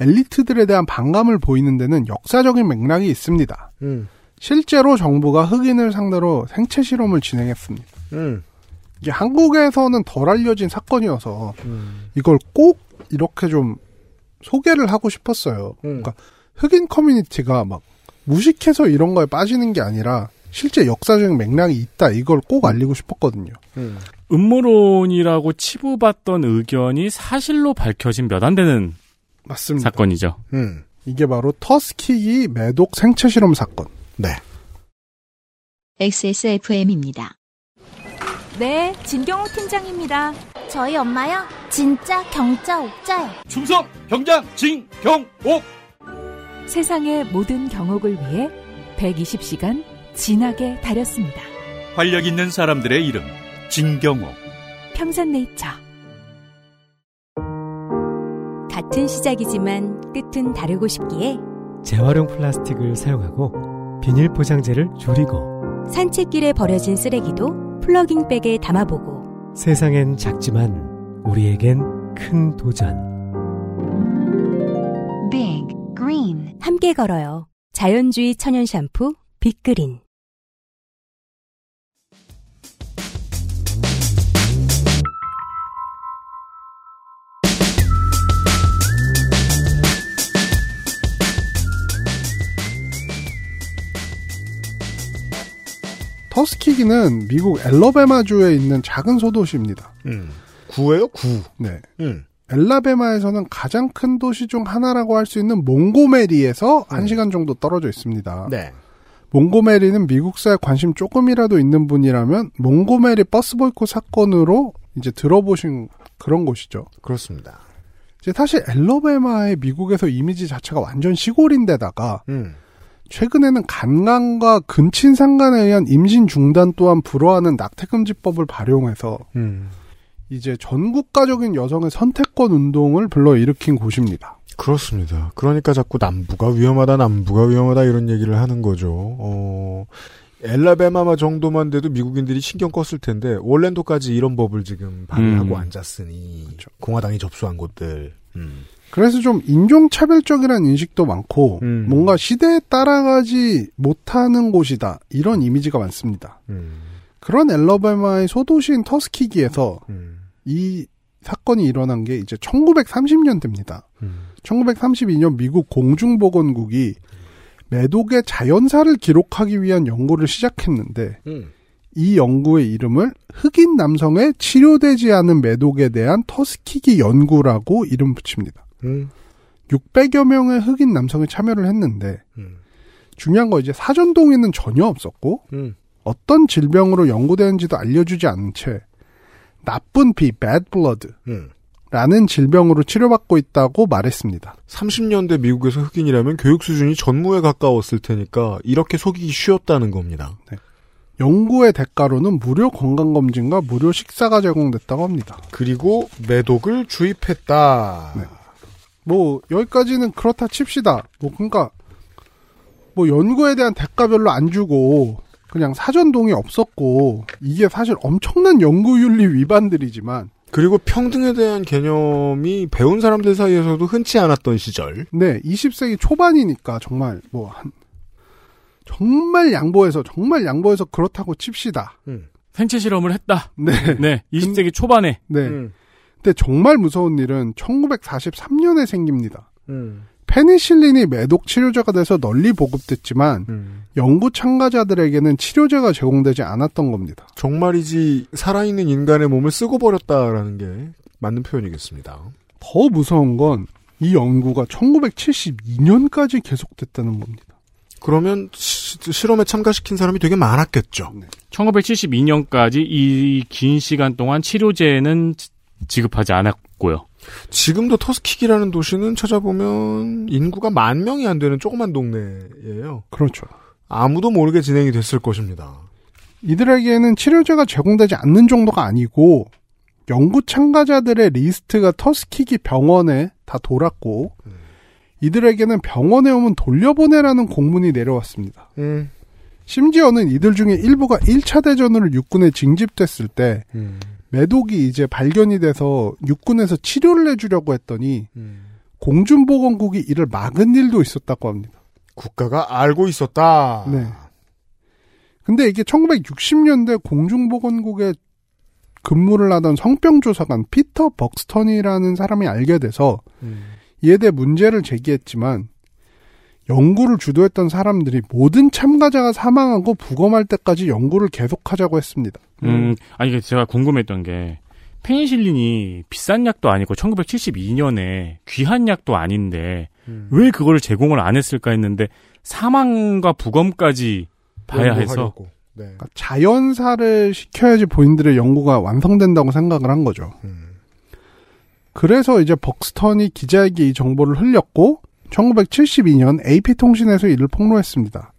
엘리트들에 대한 반감을 보이는 데는 역사적인 맥락이 있습니다. 음. 실제로 정부가 흑인을 상대로 생체 실험을 진행했습니다. 음. 이게 한국에서는 덜 알려진 사건이어서 음. 이걸 꼭 이렇게 좀 소개를 하고 싶었어요. 음. 그러니까 흑인 커뮤니티가 막 무식해서 이런 거에 빠지는 게 아니라 실제 역사적인 맥락이 있다 이걸 꼭 알리고 싶었거든요. 음. 음모론이라고 치부받던 의견이 사실로 밝혀진 몇 안 되는 맞습니다. 사건이죠. 음. 이게 바로 터스키기 매독 생체 실험 사건. 네. XSFM입니다. 네, 진경호 팀장입니다. 저희 엄마요? 진짜 경자 옥자요. 충성 경장 진경옥 세상의 모든 경옥을 위해 120시간 진하게 다렸습니다. 활력 있는 사람들의 이름 진경옥 평산네이처. 같은 시작이지만 끝은 다르고 싶기에 재활용 플라스틱을 사용하고 비닐 포장재를 줄이고 산책길에 버려진 쓰레기도 플러깅 백에 담아보고 세상엔 작지만 우리에겐 큰 도전. Big Green 함께 걸어요. 자연주의 천연 샴푸 빅그린 터스키기는 미국 엘러베마주에 있는 작은 소도시입니다. 음. 구예요? 구. 네. 음. 엘라베마에서는 가장 큰 도시 중 하나라고 할 수 있는 몽고메리에서 한 음. 시간 정도 떨어져 있습니다. 네. 몽고메리는 미국사에 관심 조금이라도 있는 분이라면 몽고메리 버스 보이콧 사건으로 이제 들어보신 그런 곳이죠. 그렇습니다. 이제 사실 엘러베마의 미국에서 이미지 자체가 완전 시골인데다가 음. 최근에는 간간과 근친 상간에 의한 임신 중단 또한 불허하는 낙태금지법을 발용해서 음. 이제 전국가적인 여성의 선택권 운동을 불러일으킨 곳입니다. 그렇습니다. 그러니까 자꾸 남부가 위험하다, 남부가 위험하다 이런 얘기를 하는 거죠. 어, 엘라베마 정도만 돼도 미국인들이 신경 껐을 텐데 올랜도까지 이런 법을 지금 발의하고 음. 앉았으니 공화당이 접수한 곳들. 음. 그래서 좀 인종차별적이라는 인식도 많고 음. 뭔가 시대에 따라가지 못하는 곳이다 이런 이미지가 많습니다. 음. 그런 엘러베마의 소도시인 터스키기에서 음. 이 사건이 일어난 게 이제 1930년대입니다. 음. 1932년 미국 공중보건국이 매독의 자연사를 기록하기 위한 연구를 시작했는데 음. 이 연구의 이름을 흑인 남성의 치료되지 않은 매독에 대한 터스키기 연구라고 이름 붙입니다. 음. 600여 명의 흑인 남성이 참여를 했는데 음. 중요한 거 이제 사전 동의는 전혀 없었고 음. 어떤 질병으로 연구되는지도 알려주지 않은 채 나쁜 피, bad blood, 음. 라는 질병으로 치료받고 있다고 말했습니다. 30년대 미국에서 흑인이라면 교육 수준이 전무에 가까웠을 테니까 이렇게 속이기 쉬웠다는 겁니다. 연구의 대가로는 무료 건강검진과 무료 식사가 제공됐다고 합니다. 그리고 매독을 주입했다. 네. 뭐 여기까지는 그렇다 칩시다. 뭐 그러니까 뭐 연구에 대한 대가 별로 안 주고 그냥 사전 동의 없었고 이게 사실 엄청난 연구 윤리 위반들이지만 그리고 평등에 대한 개념이 배운 사람들 사이에서도 흔치 않았던 시절. 네, 20세기 초반이니까 정말 뭐 한 정말 양보해서 정말 양보해서 그렇다고 칩시다. 생체 실험을 했다. 네. 네. 20세기 초반에. 네. 음. 근데 정말 무서운 일은 1943년에 생깁니다. 음. 페니실린이 매독 치료제가 돼서 널리 보급됐지만 음. 연구 참가자들에게는 치료제가 제공되지 않았던 겁니다. 정말이지 살아있는 인간의 몸을 쓰고 버렸다라는 게 맞는 표현이겠습니다. 더 무서운 건 이 연구가 1972년까지 계속됐다는 겁니다. 그러면 시- 실험에 참가시킨 사람이 되게 많았겠죠. 1972년까지 이 긴 시간 동안 치료제는 지- 지급하지 않았고요. 지금도 터스킥이라는 도시는 찾아보면 인구가 만 명이 안 되는 조그만 동네예요. 그렇죠. 아무도 모르게 진행이 됐을 것입니다. 이들에게는 치료제가 제공되지 않는 정도가 아니고 연구 참가자들의 리스트가 터스키기 병원에 다 돌았고 이들에게는 병원에 오면 돌려보내라는 공문이 내려왔습니다. 음. 심지어는 이들 중에 일부가 1차 대전으로 육군에 징집됐을 때 음. 매독이 이제 발견이 돼서 육군에서 치료를 해주려고 했더니 음. 공준보건국이 이를 막은 일도 있었다고 합니다. 국가가 알고 있었다. 네. 근데 이게 1960년대 공중보건국에 근무를 하던 성병조사관 피터 벅스턴이라는 사람이 알게 돼서 음. 이에 대해 문제를 제기했지만 연구를 주도했던 사람들이 모든 참가자가 사망하고 부검할 때까지 연구를 계속하자고 했습니다. 음, 아니, 이게 제가 궁금했던 게, 페니실린이 비싼 약도 아니고 1972년에 귀한 약도 아닌데, 음. 왜 그걸 제공을 안 했을까 했는데, 사망과 부검까지 봐야 해서. 네. 그러니까 자연사를 시켜야지 본인들의 연구가 완성된다고 생각을 한 거죠. 음. 그래서 이제 벅스턴이 기자에게 이 정보를 흘렸고 1972년 AP통신에서 이를 폭로했습니다.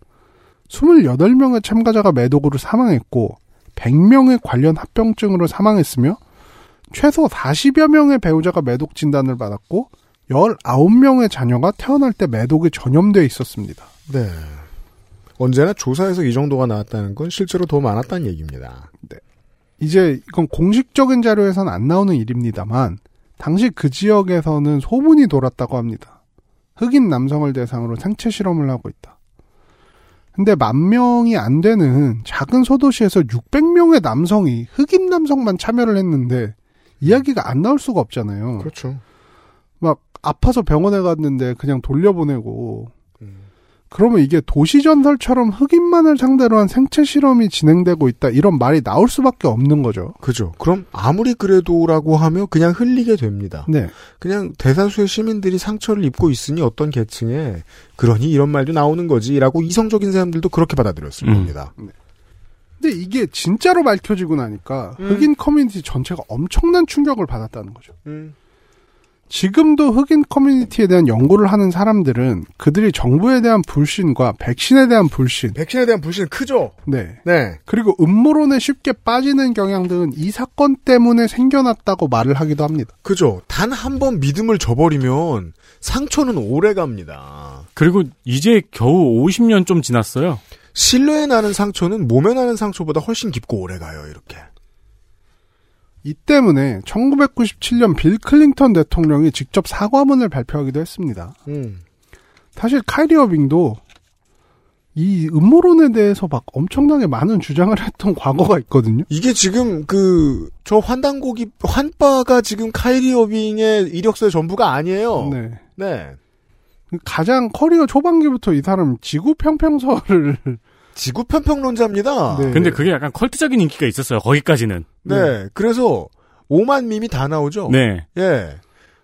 28명의 참가자가 매독으로 사망했고 100명의 관련 합병증으로 사망했으며 최소 40여 명의 배우자가 매독 진단을 받았고 19명의 자녀가 태어날 때 매독이 전염돼 있었습니다. 네. 언제나 조사에서 이 정도가 나왔다는 건 실제로 더 많았다는 얘기입니다. 이제 이건 공식적인 자료에서는 안 나오는 일입니다만 당시 그 지역에서는 소문이 돌았다고 합니다. 흑인 남성을 대상으로 생체 실험을 하고 있다. 근데 만 명이 안 되는 작은 소도시에서 600명의 남성이 흑인 남성만 참여를 했는데 이야기가 안 나올 수가 없잖아요. 그렇죠. 막 아파서 병원에 갔는데 그냥 돌려보내고 그러면 이게 도시전설처럼 흑인만을 상대로 한 생체 실험이 진행되고 있다 이런 말이 나올 수밖에 없는 거죠. 그죠. 그럼 아무리 그래도라고 하며 그냥 흘리게 됩니다. 네. 그냥 대다수의 시민들이 상처를 입고 있으니 어떤 계층에 그러니 이런 말도 나오는 거지라고 이성적인 사람들도 그렇게 받아들였을 음. 겁니다. 근데 이게 진짜로 밝혀지고 나니까 음. 흑인 커뮤니티 전체가 엄청난 충격을 받았다는 거죠. 음. 지금도 흑인 커뮤니티에 대한 연구를 하는 사람들은 그들이 정부에 대한 불신과 백신에 대한 불신, 백신에 대한 불신은 크죠. 네. 네. 그리고 음모론에 쉽게 빠지는 경향 등은 이 사건 때문에 생겨났다고 말을 하기도 합니다. 그죠. 단 한 번 믿음을 저버리면 상처는 오래 갑니다. 그리고 이제 겨우 50년 좀 지났어요. 신뢰에 나는 상처는 몸에 나는 상처보다 훨씬 깊고 오래 가요, 이렇게. 이 때문에 1997년 빌 클린턴 대통령이 직접 사과문을 발표하기도 했습니다. 음. 사실 카이리 어빙도 이 음모론에 대해서 막 엄청나게 많은 주장을 했던 과거가 있거든요. 이게 지금 그, 저 환단고기, 환바가 지금 카이리 어빙의 이력서의 전부가 아니에요. 네. 네. 가장 커리어 초반기부터 이 사람 지구 평평설을 지구 편평론자입니다. 네. 근데 그게 약간 컬트적인 인기가 있었어요. 거기까지는. 네. 그래서 5만 밈이 다 나오죠. 네. 예.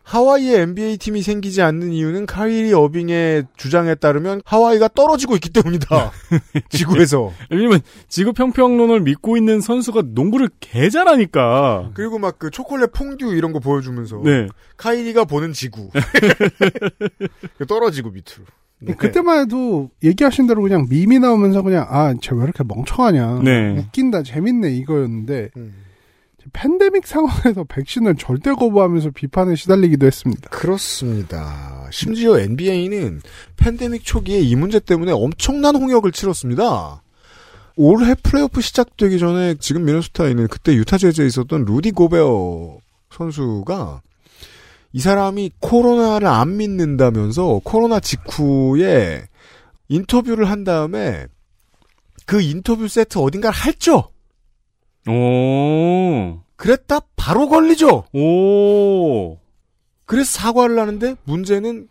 하와이에 NBA 팀이 생기지 않는 이유는 카이리 어빙의 주장에 따르면 하와이가 떨어지고 있기 때문이다. 지구에서. 왜냐면 지구 평평론을 믿고 있는 선수가 농구를 개 잘하니까. 그리고 막 그 초콜릿 퐁듀 이런 거 보여주면서 네. 카이리가 보는 지구 떨어지고 밑으로. 네. 그때만 해도 얘기하신 대로 그냥 밈이 나오면서 그냥 아, 쟤 왜 이렇게 멍청하냐. 네. 웃긴다, 재밌네 이거였는데 음. 팬데믹 상황에서 백신을 절대 거부하면서 비판에 시달리기도 했습니다. 그렇습니다. 심지어 NBA는 팬데믹 초기에 이 문제 때문에 엄청난 홍역을 치렀습니다. 올해 플레이오프 시작되기 전에 지금 미네소타에 있는 그때 유타 제즈에 있었던 루디 고베어 선수가 이 사람이 코로나를 안 믿는다면서 코로나 직후에 인터뷰를 한 다음에 그 인터뷰 세트 어딘가를 핥죠. 오. 그랬다 바로 걸리죠. 오. 그래서 사과를 하는데 문제는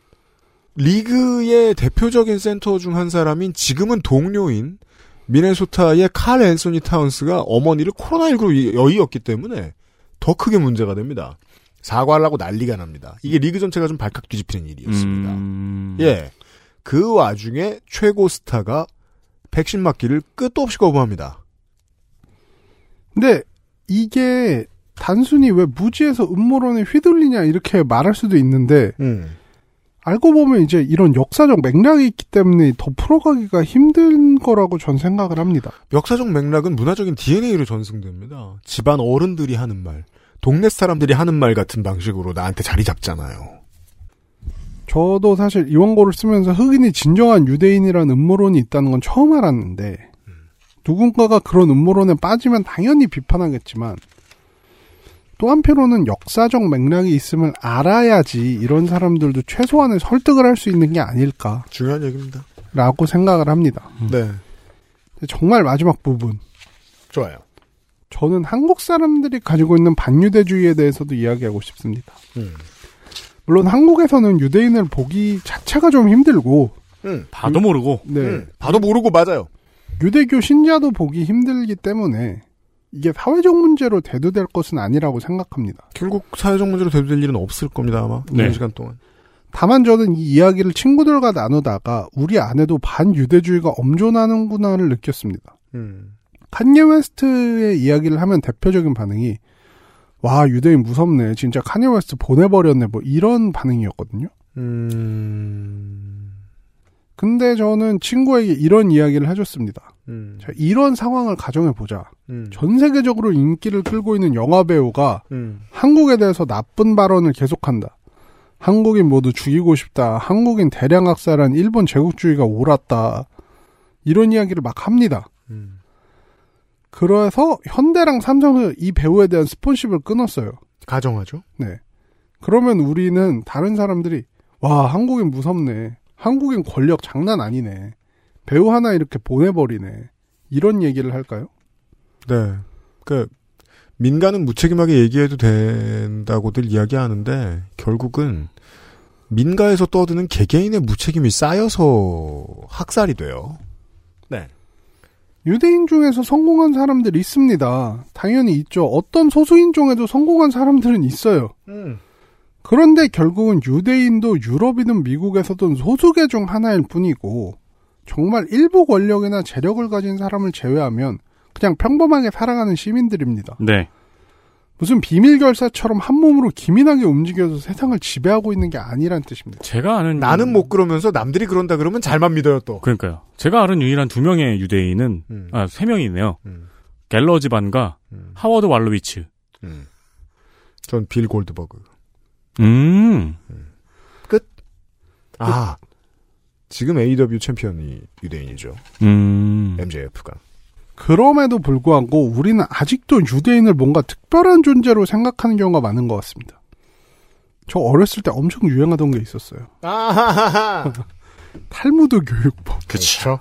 리그의 대표적인 센터 중 한 사람인 지금은 동료인 미네소타의 칼 앤소니 타운스가 어머니를 코로나19로 여의었기 때문에 더 크게 문제가 됩니다. 사과를 하고 난리가 납니다. 이게 리그 전체가 좀 발칵 뒤집히는 일이었습니다. 음. 예. 그 와중에 최고 스타가 백신 맞기를 끝도 없이 거부합니다. 근데 이게 단순히 왜 무지에서 음모론에 휘둘리냐 이렇게 말할 수도 있는데 음. 알고 보면 이제 이런 역사적 맥락이 있기 때문에 더 풀어가기가 힘든 거라고 전 생각을 합니다. 역사적 맥락은 문화적인 DNA로 전승됩니다. 집안 어른들이 하는 말, 동네 사람들이 하는 말 같은 방식으로 나한테 자리 잡잖아요. 저도 사실 이 원고를 쓰면서 흑인이 진정한 유대인이라는 음모론이 있다는 건 처음 알았는데 누군가가 그런 음모론에 빠지면 당연히 비판하겠지만 또 한편으로는 역사적 맥락이 있음을 알아야지 이런 사람들도 최소한의 설득을 할 수 있는 게 아닐까라고 중요한 얘기입니다. 생각을 합니다. 네. 근데 정말 마지막 부분 좋아요. 저는 한국 사람들이 가지고 있는 반유대주의에 대해서도 이야기하고 싶습니다. 음. 물론 한국에서는 유대인을 보기 자체가 좀 힘들고 음. 봐도 모르고. 네. 음. 봐도 모르고 맞아요. 유대교 신자도 보기 힘들기 때문에 이게 사회적 문제로 대두될 것은 아니라고 생각합니다. 결국 사회적 문제로 대두될 일은 없을 겁니다 아마 네. 시간 동안. 다만 저는 이 이야기를 친구들과 나누다가 우리 안에도 반유대주의가 엄존하는구나를 느꼈습니다. 음. 칸예 웨스트의 이야기를 하면 대표적인 반응이 와 유대인 무섭네 진짜 칸예 웨스트 보내버렸네 뭐 이런 반응이었거든요. 음. 근데 저는 친구에게 이런 이야기를 해줬습니다. 음. 자, 이런 상황을 가정해 보자. 음. 전 세계적으로 인기를 끌고 있는 영화 배우가 음. 한국에 대해서 나쁜 발언을 계속한다. 한국인 모두 죽이고 싶다. 한국인 대량 학살한 일본 제국주의가 옳았다. 이런 이야기를 막 합니다. 음. 그래서 현대랑 삼성은 이 배우에 대한 스폰십을 끊었어요. 가정하죠. 네. 그러면 우리는 다른 사람들이 와 한국인 무섭네. 한국인 권력 장난 아니네. 배우 하나 이렇게 보내버리네. 이런 얘기를 할까요? 네. 그 민간은 무책임하게 얘기해도 된다고들 이야기하는데 결국은 민가에서 떠드는 개개인의 무책임이 쌓여서 학살이 돼요. 네. 유대인 중에서 성공한 사람들이 있습니다. 당연히 있죠. 어떤 소수인종에도 성공한 사람들은 있어요. 음. 그런데 결국은 유대인도 유럽이든 미국에서든 소수계 중 하나일 뿐이고 정말 일부 권력이나 재력을 가진 사람을 제외하면 그냥 평범하게 살아가는 시민들입니다. 네. 무슨 비밀 결사처럼 한 몸으로 기민하게 움직여서 세상을 지배하고 있는 게 아니란 뜻입니다. 제가 아는 나는 못 그러면서 남들이 그런다 그러면 잘만 믿어요 또. 그러니까요. 제가 아는 유일한 두 명의 유대인은 음. 아세 명이네요. 음. 갤러 집안과 음. 하워드 왈로비츠. 음. 전빌 골드버그. 음. 아 지금 AW 챔피언이 유대인이죠. 음. MJF가. 그럼에도 불구하고 우리는 아직도 유대인을 뭔가 특별한 존재로 생각하는 경우가 많은 것 같습니다. 저 어렸을 때 엄청 유행하던 게 있었어요. 아하하하. 탈무드 교육법. 그렇죠.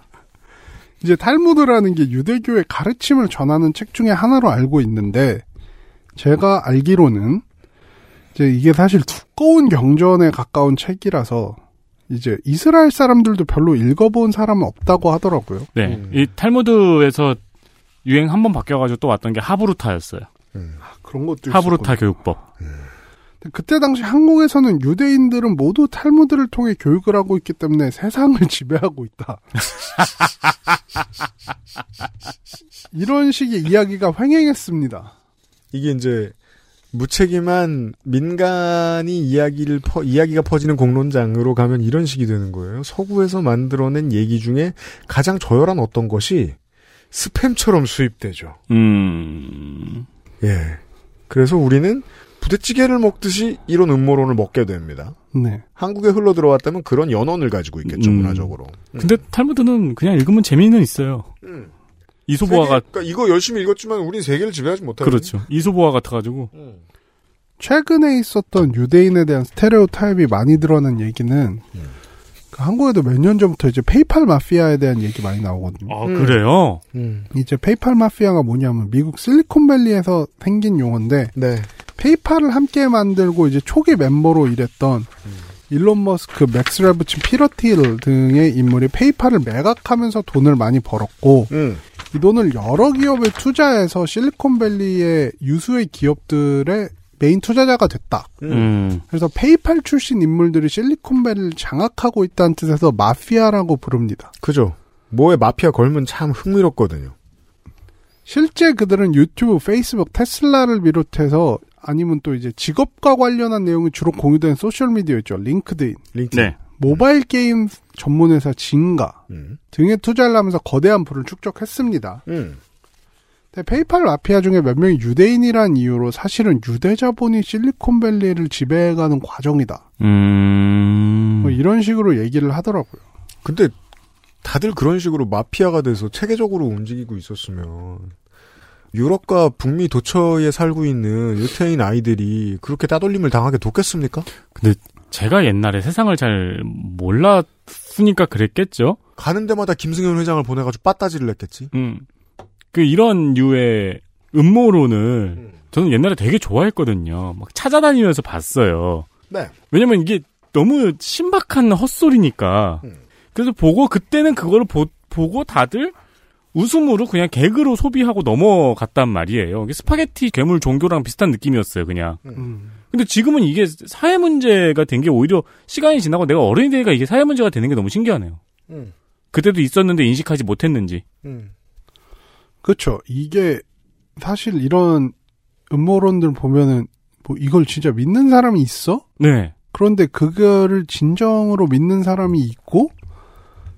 이제 탈무드라는 게 유대교의 가르침을 전하는 책 중에 하나로 알고 있는데 제가 알기로는 이제 이게 사실 두꺼운 경전에 가까운 책이라서 이제 이스라엘 사람들도 별로 읽어본 사람은 없다고 하더라고요. 네. 음. 이 탈무드에서 유행 한 번 바뀌어가지고 또 왔던 게 하브루타였어요. 음. 그런 것도 하브루타 있었구나. 교육법. 그때 당시 한국에서는 유대인들은 모두 탈무드를 통해 교육을 하고 있기 때문에 세상을 지배하고 있다. 이런 식의 이야기가 횡행했습니다. 이게 이제 무책임한 민간이 이야기를 퍼, 이야기가 퍼지는 공론장으로 가면 이런 식이 되는 거예요. 서구에서 만들어낸 얘기 중에 가장 저열한 어떤 것이 스팸처럼 수입되죠. 음. 예. 그래서 우리는 부대찌개를 먹듯이 이런 음모론을 먹게 됩니다. 네. 한국에 흘러 들어왔다면 그런 연원을 가지고 있겠죠, 음. 문화적으로. 근데 탈무드는 그냥 읽으면 재미는 있어요. 음. 이솝우화가 그러니까 이거 열심히 읽었지만 우린 세계를 지배하지 못하고. 그렇죠. 이솝우화 같아가지고 최근에 있었던 유대인에 대한 스테레오 타입이 많이 드러난 얘기는 그 한국에도 몇 년 전부터 이제 페이팔 마피아에 대한 얘기 많이 나오거든요. 아 그래요? 음. 이제 페이팔 마피아가 뭐냐면 미국 실리콘밸리에서 생긴 용어인데 네. 페이팔을 함께 만들고 이제 초기 멤버로 일했던 일론 머스크, 맥스 레브친, 피터 틸 등의 인물이 페이팔을 매각하면서 돈을 많이 벌었고 음. 이 돈을 여러 기업에 투자해서 실리콘밸리의 유수의 기업들의 메인 투자자가 됐다. 음. 그래서 페이팔 출신 인물들이 실리콘밸리를 장악하고 있다는 뜻에서 마피아라고 부릅니다. 그죠. 뭐에 마피아 걸면 참 흥미롭거든요. 실제 그들은 유튜브, 페이스북, 테슬라를 비롯해서 아니면 또 이제 직업과 관련한 내용이 주로 공유되는 소셜미디어 있죠. 링크드인, 링크. 네. 모바일 게임 전문 회사 진가 음. 등에 투자를 하면서 거대한 부를 축적했습니다. 음. 근데 페이팔 마피아 중에 몇 명이 유대인이란 이유로 사실은 유대 자본이 실리콘밸리를 지배해가는 과정이다. 음. 뭐 이런 식으로 얘기를 하더라고요. 근데 다들 그런 식으로 마피아가 돼서 체계적으로 움직이고 있었으면 유럽과 북미 도처에 살고 있는 유태인 아이들이 그렇게 따돌림을 당하게 뒀겠습니까? 근데 제가 옛날에 세상을 잘 몰랐으니까 그랬겠죠. 가는 데마다 김승연 회장을 보내가지고 빠따질을 했겠지. 음. 그 이런 류의 음모론을 저는 옛날에 되게 좋아했거든요. 막 찾아다니면서 봤어요. 네. 왜냐면 이게 너무 신박한 헛소리니까. 그래서 보고 그때는 그거를 보, 보고 다들 웃음으로 그냥 개그로 소비하고 넘어갔단 말이에요. 스파게티 괴물 종교랑 비슷한 느낌이었어요, 그냥. 근데 지금은 이게 사회 문제가 된 게 오히려 시간이 지나고 내가 어른이 되니까 이게 사회 문제가 되는 게 너무 신기하네요. 음. 그때도 있었는데 인식하지 못했는지. 음. 그렇죠. 이게 사실 이런 음모론들 보면은 뭐 이걸 진짜 믿는 사람이 있어? 네. 그런데 그거를 진정으로 믿는 사람이 있고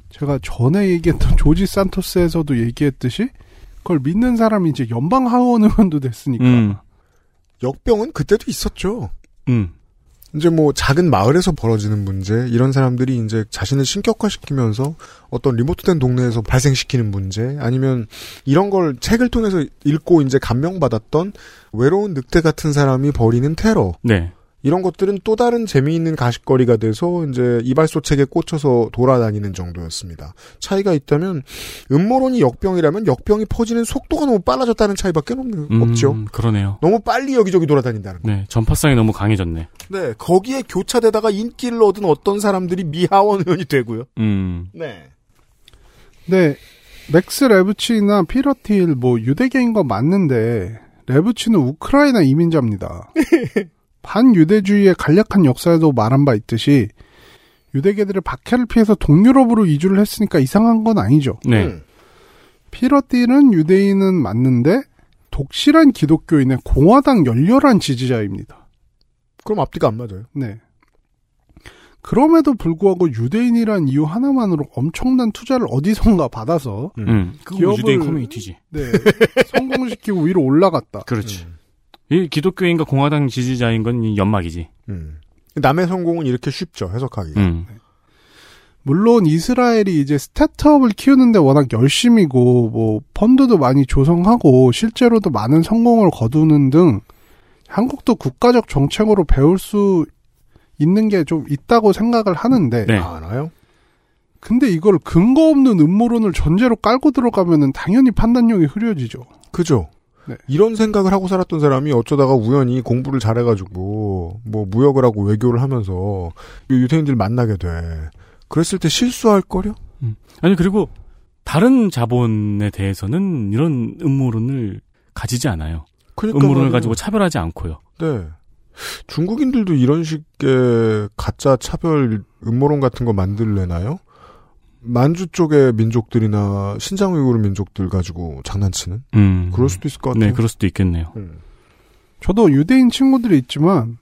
제가 전에 얘기했던 조지 산토스에서도 얘기했듯이 그걸 믿는 사람이 이제 연방 하원 의원도 됐으니까 음. 역병은 그때도 있었죠. 음. 이제 뭐 작은 마을에서 벌어지는 문제 이런 사람들이 이제 자신을 신격화시키면서 어떤 리모트된 동네에서 발생시키는 문제 아니면 이런 걸 책을 통해서 읽고 이제 감명받았던 외로운 늑대 같은 사람이 벌이는 테러 네. 이런 것들은 또 다른 재미있는 가십거리가 돼서 이제 이발소 책에 꽂혀서 돌아다니는 정도였습니다. 차이가 있다면 음모론이 역병이라면 역병이 퍼지는 속도가 너무 빨라졌다는 차이밖에 없는, 음, 없죠. 그러네요. 너무 빨리 여기저기 돌아다닌다는 거. 네. 전파성이 너무 강해졌네. 네, 거기에 교차되다가 인기를 얻은 어떤 사람들이 미하원 의원이 되고요. 음. 네. 네, 맥스 레브친이나 피터 틸 뭐 유대계인 건 맞는데 레브친은 우크라이나 이민자입니다. 반유대주의의 간략한 역사에도 말한 바 있듯이 유대계들의 박해를 피해서 동유럽으로 이주를 했으니까 이상한 건 아니죠. 네. 음. 피터 틸은 유대인은 맞는데 독실한 기독교인의 공화당 열렬한 지지자입니다. 그럼 앞뒤가 안 맞아요. 네. 그럼에도 불구하고 유대인이란 이유 하나만으로 엄청난 투자를 어디선가 받아서 음. 그거 기업을- 유대인 커뮤니티지. 네, 성공시키고 위로 올라갔다. 그렇지. 이 기독교인과 공화당 지지자인 건이 연막이지. 음. 남의 성공은 이렇게 쉽죠, 해석하기가. 음. 물론 이스라엘이 이제 스타트업을 키우는데 워낙 열심이고 뭐 펀드도 많이 조성하고 실제로도 많은 성공을 거두는 등 한국도 국가적 정책으로 배울 수 있는 게 좀 있다고 생각을 하는데 네. 알아요? 근데 이걸 근거 없는 음모론을 전제로 깔고 들어가면은 당연히 판단력이 흐려지죠. 그죠? 네. 이런 생각을 하고 살았던 사람이 어쩌다가 우연히 공부를 잘해가지고, 뭐, 무역을 하고 외교를 하면서, 이 유태인들 만나게 돼. 그랬을 때 실수할 거려? 아니 그리고 다른 자본에 대해서는 이런 음모론을 가지지 않아요. 그러니까 음모론을. 가지고 차별하지 않고요. 네. 중국인들도 이런 식의 가짜 차별 음모론 같은 거 만들래나요? 만주 쪽의 민족들이나 신장 우이구르 민족들 가지고 장난치는? 음. 그럴 수도 있을 것 같아요. 네, 그럴 수도 있겠네요. 음. 저도 유대인 친구들이 있지만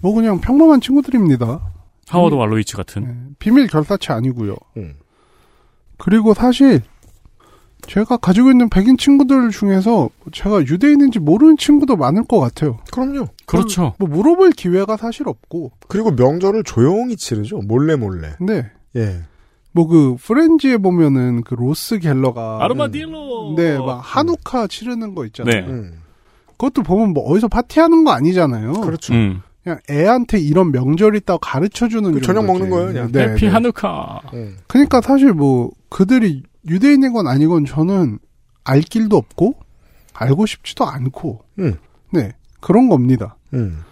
뭐 그냥 평범한 친구들입니다. 하워드 왈로이츠 같은. 네, 비밀 결사체 아니고요. 음. 그리고 사실 제가 가지고 있는 백인 친구들 중에서 제가 유대인인지 모르는 친구도 많을 것 같아요. 그럼요. 그렇죠. 뭐 물어볼 기회가 사실 없고. 그리고 명절을 조용히 치르죠. 몰래 몰래. 네. 예. 뭐 그 프렌즈에 보면은 그 로스 갤러가 아르마딜로. 네, 막 한우카 치르는 거 있잖아요. 네. 음. 그것도 보면 뭐 어디서 파티하는 거 아니잖아요. 그렇죠. 음. 그냥 애한테 이런 명절 있다고 가르쳐 주는 그 저녁 먹는 거예요, 그냥. 네, 해피 네. 하누카. 음. 그러니까 사실 뭐 그들이 유대인이건 아니건 저는 알 길도 없고 알고 싶지도 않고 음. 네 그런 겁니다. 음.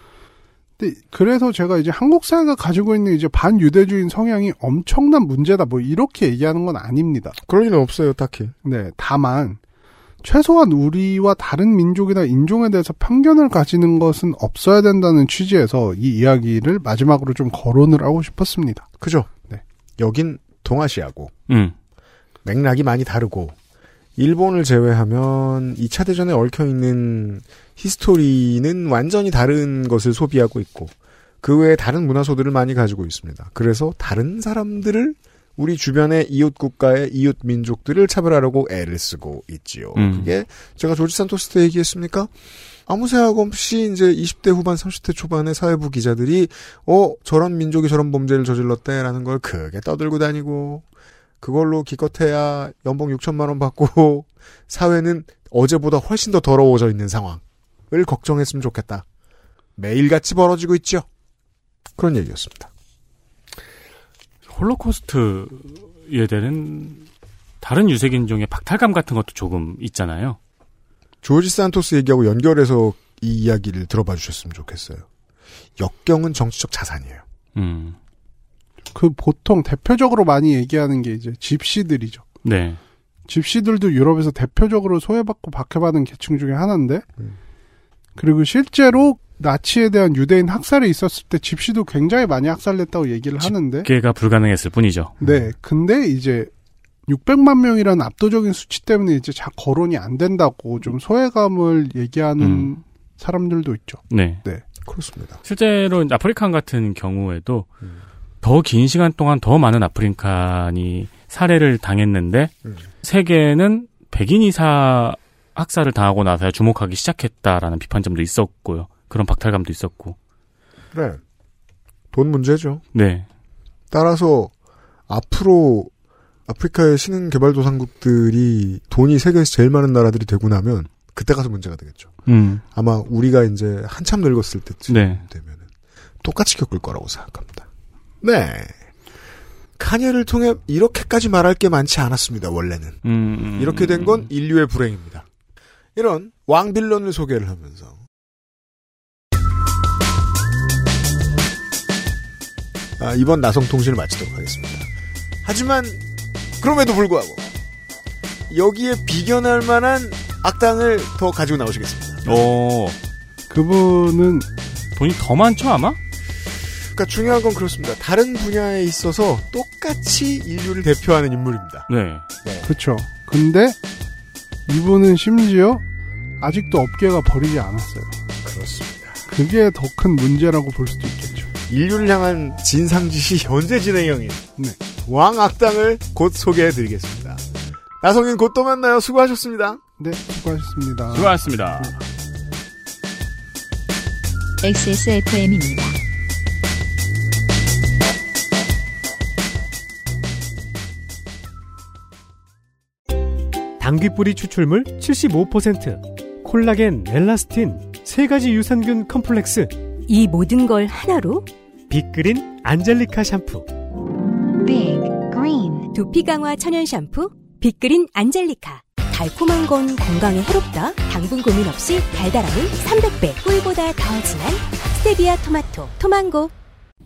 근데 그래서 제가 이제 한국 사회가 가지고 있는 이제 반유대주의 성향이 엄청난 문제다 뭐 이렇게 얘기하는 건 아닙니다. 그럴 리는 없어요, 딱히. 네 다만 최소한 우리와 다른 민족이나 인종에 대해서 편견을 가지는 것은 없어야 된다는 취지에서 이 이야기를 마지막으로 좀 거론을 하고 싶었습니다. 그죠? 네. 여긴 동아시아고, 음. 맥락이 많이 다르고, 일본을 제외하면 2차 대전에 얽혀 있는 히스토리는 완전히 다른 것을 소비하고 있고, 그 외에 다른 문화소들을 많이 가지고 있습니다. 그래서 다른 사람들을 우리 주변의 이웃 국가의 이웃 민족들을 차별하려고 애를 쓰고 있지요. 음. 그게 제가 조지 산토스 때 얘기했습니까? 아무 생각 없이 이제 20대 후반, 30대 초반의 사회부 기자들이 어 저런 민족이 저런 범죄를 저질렀대라는 걸 크게 떠들고 다니고 그걸로 기껏해야 연봉 6천만 원 받고 사회는 어제보다 훨씬 더 더러워져 있는 상황을 걱정했으면 좋겠다. 매일같이 벌어지고 있죠. 그런 얘기였습니다. 홀로코스트에 대한 다른 유색인종의 박탈감 같은 것도 조금 있잖아요. 조지 산토스 얘기하고 연결해서 이 이야기를 들어봐 주셨으면 좋겠어요. 역경은 정치적 자산이에요. 음. 그 보통 대표적으로 많이 얘기하는 게 이제 집시들이죠. 네. 집시들도 유럽에서 대표적으로 소외받고 박해받은 계층 중에 하나인데, 음. 그리고 실제로 나치에 대한 유대인 학살이 있었을 때 집시도 굉장히 많이 학살됐다고 얘기를 하는데, 걔가 불가능했을 뿐이죠. 네, 근데 이제 600만 명이라는 압도적인 수치 때문에 이제 자 거론이 안 된다고 좀 소외감을 얘기하는 음. 사람들도 있죠. 네. 네. 그렇습니다. 실제로 African 같은 경우에도 음. 더 긴 시간 동안 더 많은 African이 살해를 당했는데 음. 세계는 백인이 학살을 당하고 나서야 주목하기 시작했다라는 비판점도 있었고요. 그런 박탈감도 있었고. 그래. 돈 문제죠. 네. 따라서 앞으로 아프리카의 신흥 개발도상국들이 돈이 세계에서 제일 많은 나라들이 되고 나면 그때 가서 문제가 되겠죠. 음. 아마 우리가 이제 한참 늙었을 때쯤 네. 되면은 똑같이 겪을 거라고 생각합니다. 네. 카니에를 통해 이렇게까지 말할 게 많지 않았습니다. 원래는 음, 음, 이렇게 된 건 인류의 불행입니다. 이런 왕빌런을 소개를 하면서 아, 이번 나성통신을 마치도록 하겠습니다. 하지만 그럼에도 불구하고 여기에 비견할 만한 악당을 더 가지고 나오시겠습니다. 오. 그분은 돈이 더 많죠 아마? 그러니까 중요한 건 그렇습니다. 다른 분야에 있어서 똑같이 인류를 대표하는 인물입니다. 네. 그렇죠. 근데 이분은 심지어 아직도 업계가 버리지 않았어요. 그렇습니다. 그게 더 큰 문제라고 볼 수도 있겠죠. 인류를 향한 진상짓이 현재 진행형인 네. 왕악당을 곧 소개해드리겠습니다. 나성인 곧 또 만나요. 수고하셨습니다. 네, 수고하셨습니다. 수고하셨습니다. XSFM입니다. 당귀뿌리 추출물 75%, 콜라겐, 엘라스틴, 세 가지 유산균 컴플렉스, 이 모든 걸 하나로 빅그린 안젤리카 샴푸. Big Green 두피 강화 천연 샴푸 빅그린 안젤리카 달콤한 건 건강에 해롭다 당분 고민 없이 달달함은 300배 꿀보다 더 진한 스테비아 토마토 토망고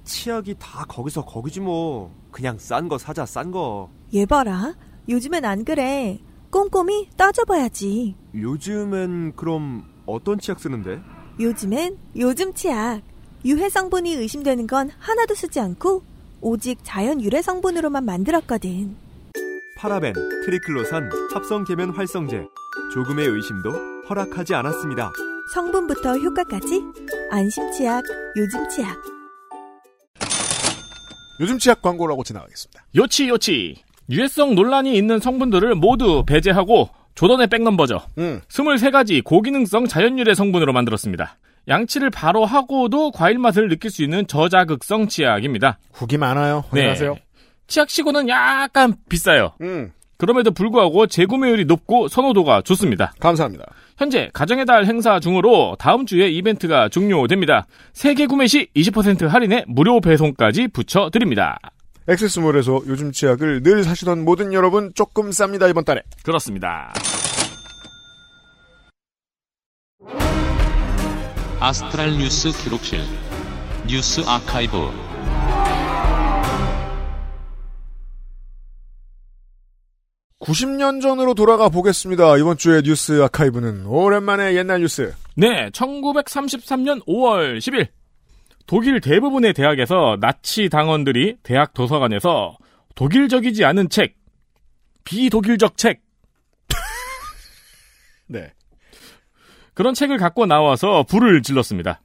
치약이 다 거기서 거기지 뭐. 그냥 싼 거 사자 싼 거. 얘 봐라. 요즘엔 안 그래. 꼼꼼히 따져봐야지. 요즘엔 그럼 어떤 치약 쓰는데? 요즘엔 요즘 치약. 유해 성분이 의심되는 건 하나도 쓰지 않고 오직 자연 유래 성분으로만 만들었거든. 파라벤, 트리클로산, 합성 계면 활성제. 조금의 의심도 허락하지 않았습니다. 성분부터 효과까지 안심 치약, 요즘 치약. 요즘 치약 광고라고 지나가겠습니다. 요치 요치. 유해성 논란이 있는 성분들을 모두 배제하고 조던의 백넘버죠. 음. 23가지 고기능성 자연유래 성분으로 만들었습니다. 양치를 바로 하고도 과일 맛을 느낄 수 있는 저자극성 치약입니다. 후기 많아요. 확인하세요. 치약치고는 약간 비싸요. 음. 그럼에도 불구하고 재구매율이 높고 선호도가 좋습니다. 감사합니다. 현재 가정의 달 행사 중으로 다음 주에 이벤트가 종료됩니다. 세개 구매 시 20% 할인에 무료 배송까지 붙여드립니다. 액세스몰에서 요즘 치약을 늘 사시던 모든 여러분 조금 쌉니다 이번 달에. 그렇습니다. 아스트랄 뉴스 기록실 뉴스 아카이브 90년 전으로 돌아가 보겠습니다. 이번 주의 뉴스 아카이브는 오랜만에 옛날 뉴스. 네, 1933년 5월 10일 독일 대부분의 대학에서 나치 당원들이 대학 도서관에서 독일적이지 않은 책, 비독일적 책, 네. 그런 책을 갖고 나와서 불을 질렀습니다.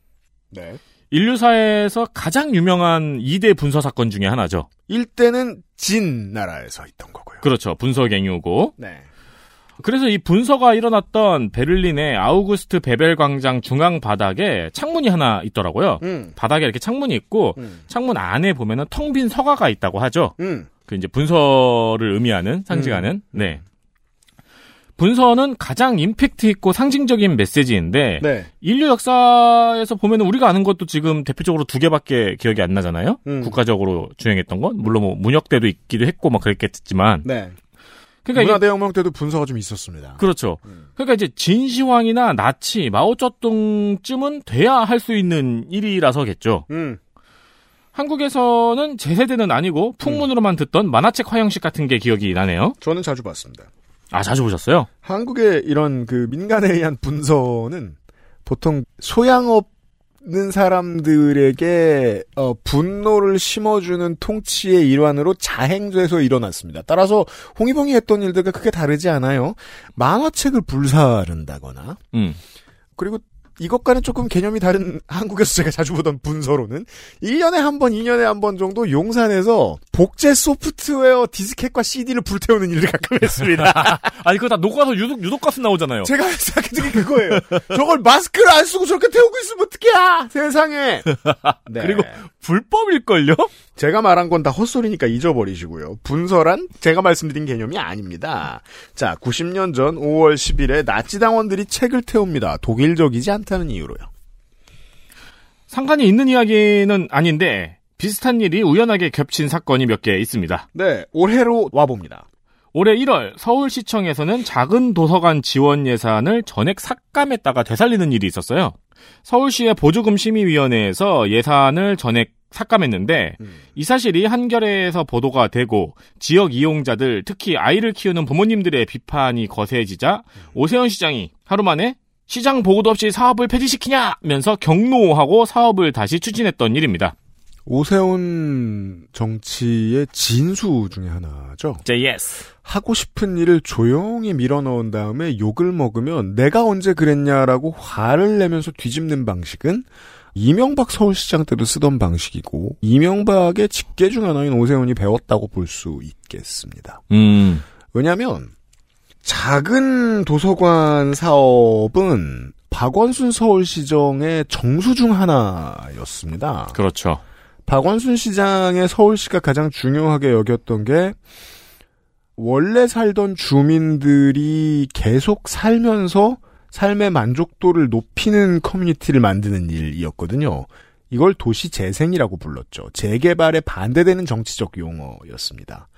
네. 인류사에서 가장 유명한 2대 분서 사건 중에 하나죠. 1대는 진 나라에서 있던 거고요. 그렇죠. 분서 갱유고. 네. 그래서 이 분서가 일어났던 베를린의 아우구스트 베벨 광장 중앙 바닥에 창문이 하나 있더라고요. 음. 바닥에 이렇게 창문이 있고 음. 창문 안에 보면은 텅 빈 서가가 있다고 하죠. 음. 그 이제 분서를 의미하는 상징하는 네. 분서는 가장 임팩트 있고 상징적인 메시지인데 네. 인류 역사에서 보면은 우리가 아는 것도 지금 대표적으로 두 개밖에 기억이 안 나잖아요. 음. 국가적으로 주행했던 건 물론 뭐 문역 때도 있기도 했고 막 그랬겠지만 네. 그러니까 문화대혁명 때도 분서가 좀 있었습니다. 그렇죠. 음. 그러니까 이제 진시황이나 나치, 마오쩌둥쯤은 돼야 할 수 있는 일이라서겠죠. 음. 한국에서는 제 세대는 아니고 풍문으로만 듣던 만화책 화형식 같은 게 기억이 나네요. 저는 자주 봤습니다. 아 자주 보셨어요? 한국의 이런 그 민간에 의한 분서는 보통 소양 없는 사람들에게 어, 분노를 심어주는 통치의 일환으로 자행돼서 일어났습니다. 따라서 홍위봉이 했던 일들과 크게 다르지 않아요. 만화책을 불사른다거나 음. 그리고 이것과는 조금 개념이 다른 한국에서 제가 자주 보던 분서로는 1년에 한 번, 2년에 한 번 정도 용산에서 복제 소프트웨어 디스켓과 CD를 불태우는 일을 가끔 했습니다. 아니 그거 다 녹아서 유독 유독가스 나오잖아요. 제가 생각했던 게 그거예요. 저걸 마스크를 안 쓰고 저렇게 태우고 있으면 어떡해! 세상에! 네. 그리고 불법일걸요? 제가 말한 건 다 헛소리니까 잊어버리시고요. 분서란 제가 말씀드린 개념이 아닙니다. 자, 90년 전 5월 10일에 나치당원들이 책을 태웁니다. 독일적이지 않다는 이유로요. 상관이 있는 이야기는 아닌데 비슷한 일이 우연하게 겹친 사건이 몇 개 있습니다. 네, 올해로 와봅니다. 올해 1월 서울시청에서는 작은 도서관 지원 예산을 전액 삭감했다가 되살리는 일이 있었어요. 서울시의 보조금 심의위원회에서 예산을 전액 삭감했는데 이 사실이 한겨레에서 보도가 되고 지역 이용자들 특히 아이를 키우는 부모님들의 비판이 거세지자 오세훈 시장이 하루 만에 시장 보고도 없이 사업을 폐지시키냐면서 격노하고 사업을 다시 추진했던 일입니다. 오세훈 정치의 진수 중에 하나죠. 제 yes. 하고 싶은 일을 조용히 밀어넣은 다음에 욕을 먹으면 내가 언제 그랬냐라고 화를 내면서 뒤집는 방식은 이명박 서울시장 때도 쓰던 방식이고 이명박의 직계 중 하나인 오세훈이 배웠다고 볼 수 있겠습니다. 음. 왜냐하면 작은 도서관 사업은 박원순 서울시정의 정수 중 하나였습니다. 그렇죠. 박원순 시장의 서울시가 가장 중요하게 여겼던 게 원래 살던 주민들이 계속 살면서 삶의 만족도를 높이는 커뮤니티를 만드는 일이었거든요. 이걸 도시 재생이라고 불렀죠. 재개발에 반대되는 정치적 용어였습니다.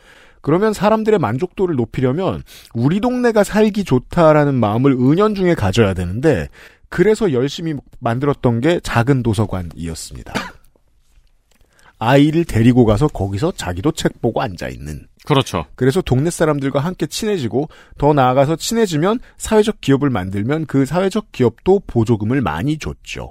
그러면 사람들의 만족도를 높이려면 우리 동네가 살기 좋다라는 마음을 은연중에 가져야 되는데 그래서 열심히 만들었던 게 작은 도서관이었습니다. 아이를 데리고 가서 거기서 자기도 책 보고 앉아 있는. 그렇죠. 그래서 동네 사람들과 함께 친해지고 더 나아가서 친해지면 사회적 기업을 만들면 그 사회적 기업도 보조금을 많이 줬죠.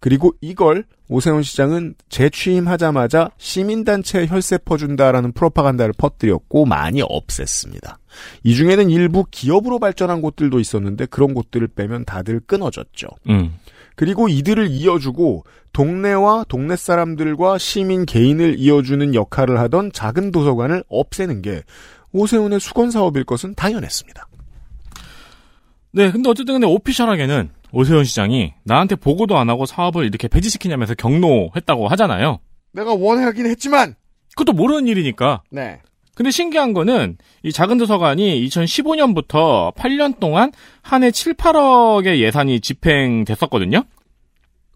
그리고 이걸 오세훈 시장은 재취임하자마자 시민단체 혈세 퍼준다라는 프로파간다를 퍼뜨렸고 많이 없앴습니다. 이 중에는 일부 기업으로 발전한 곳들도 있었는데 그런 곳들을 빼면 다들 끊어졌죠. 음. 그리고 이들을 이어주고 동네와 동네 사람들과 시민 개인을 이어주는 역할을 하던 작은 도서관을 없애는 게 오세훈의 수건 사업일 것은 당연했습니다. 네, 근데 어쨌든 근데 오피셜하게는 오세훈 시장이 나한테 보고도 안 하고 사업을 이렇게 폐지시키냐면서 경로했다고 하잖아요. 내가 원하긴 했지만 그것도 모르는 일이니까. 네. 근데 신기한 거는 이 작은 도서관이 2015년부터 8년 동안 한 해 7, 8억의 예산이 집행됐었거든요.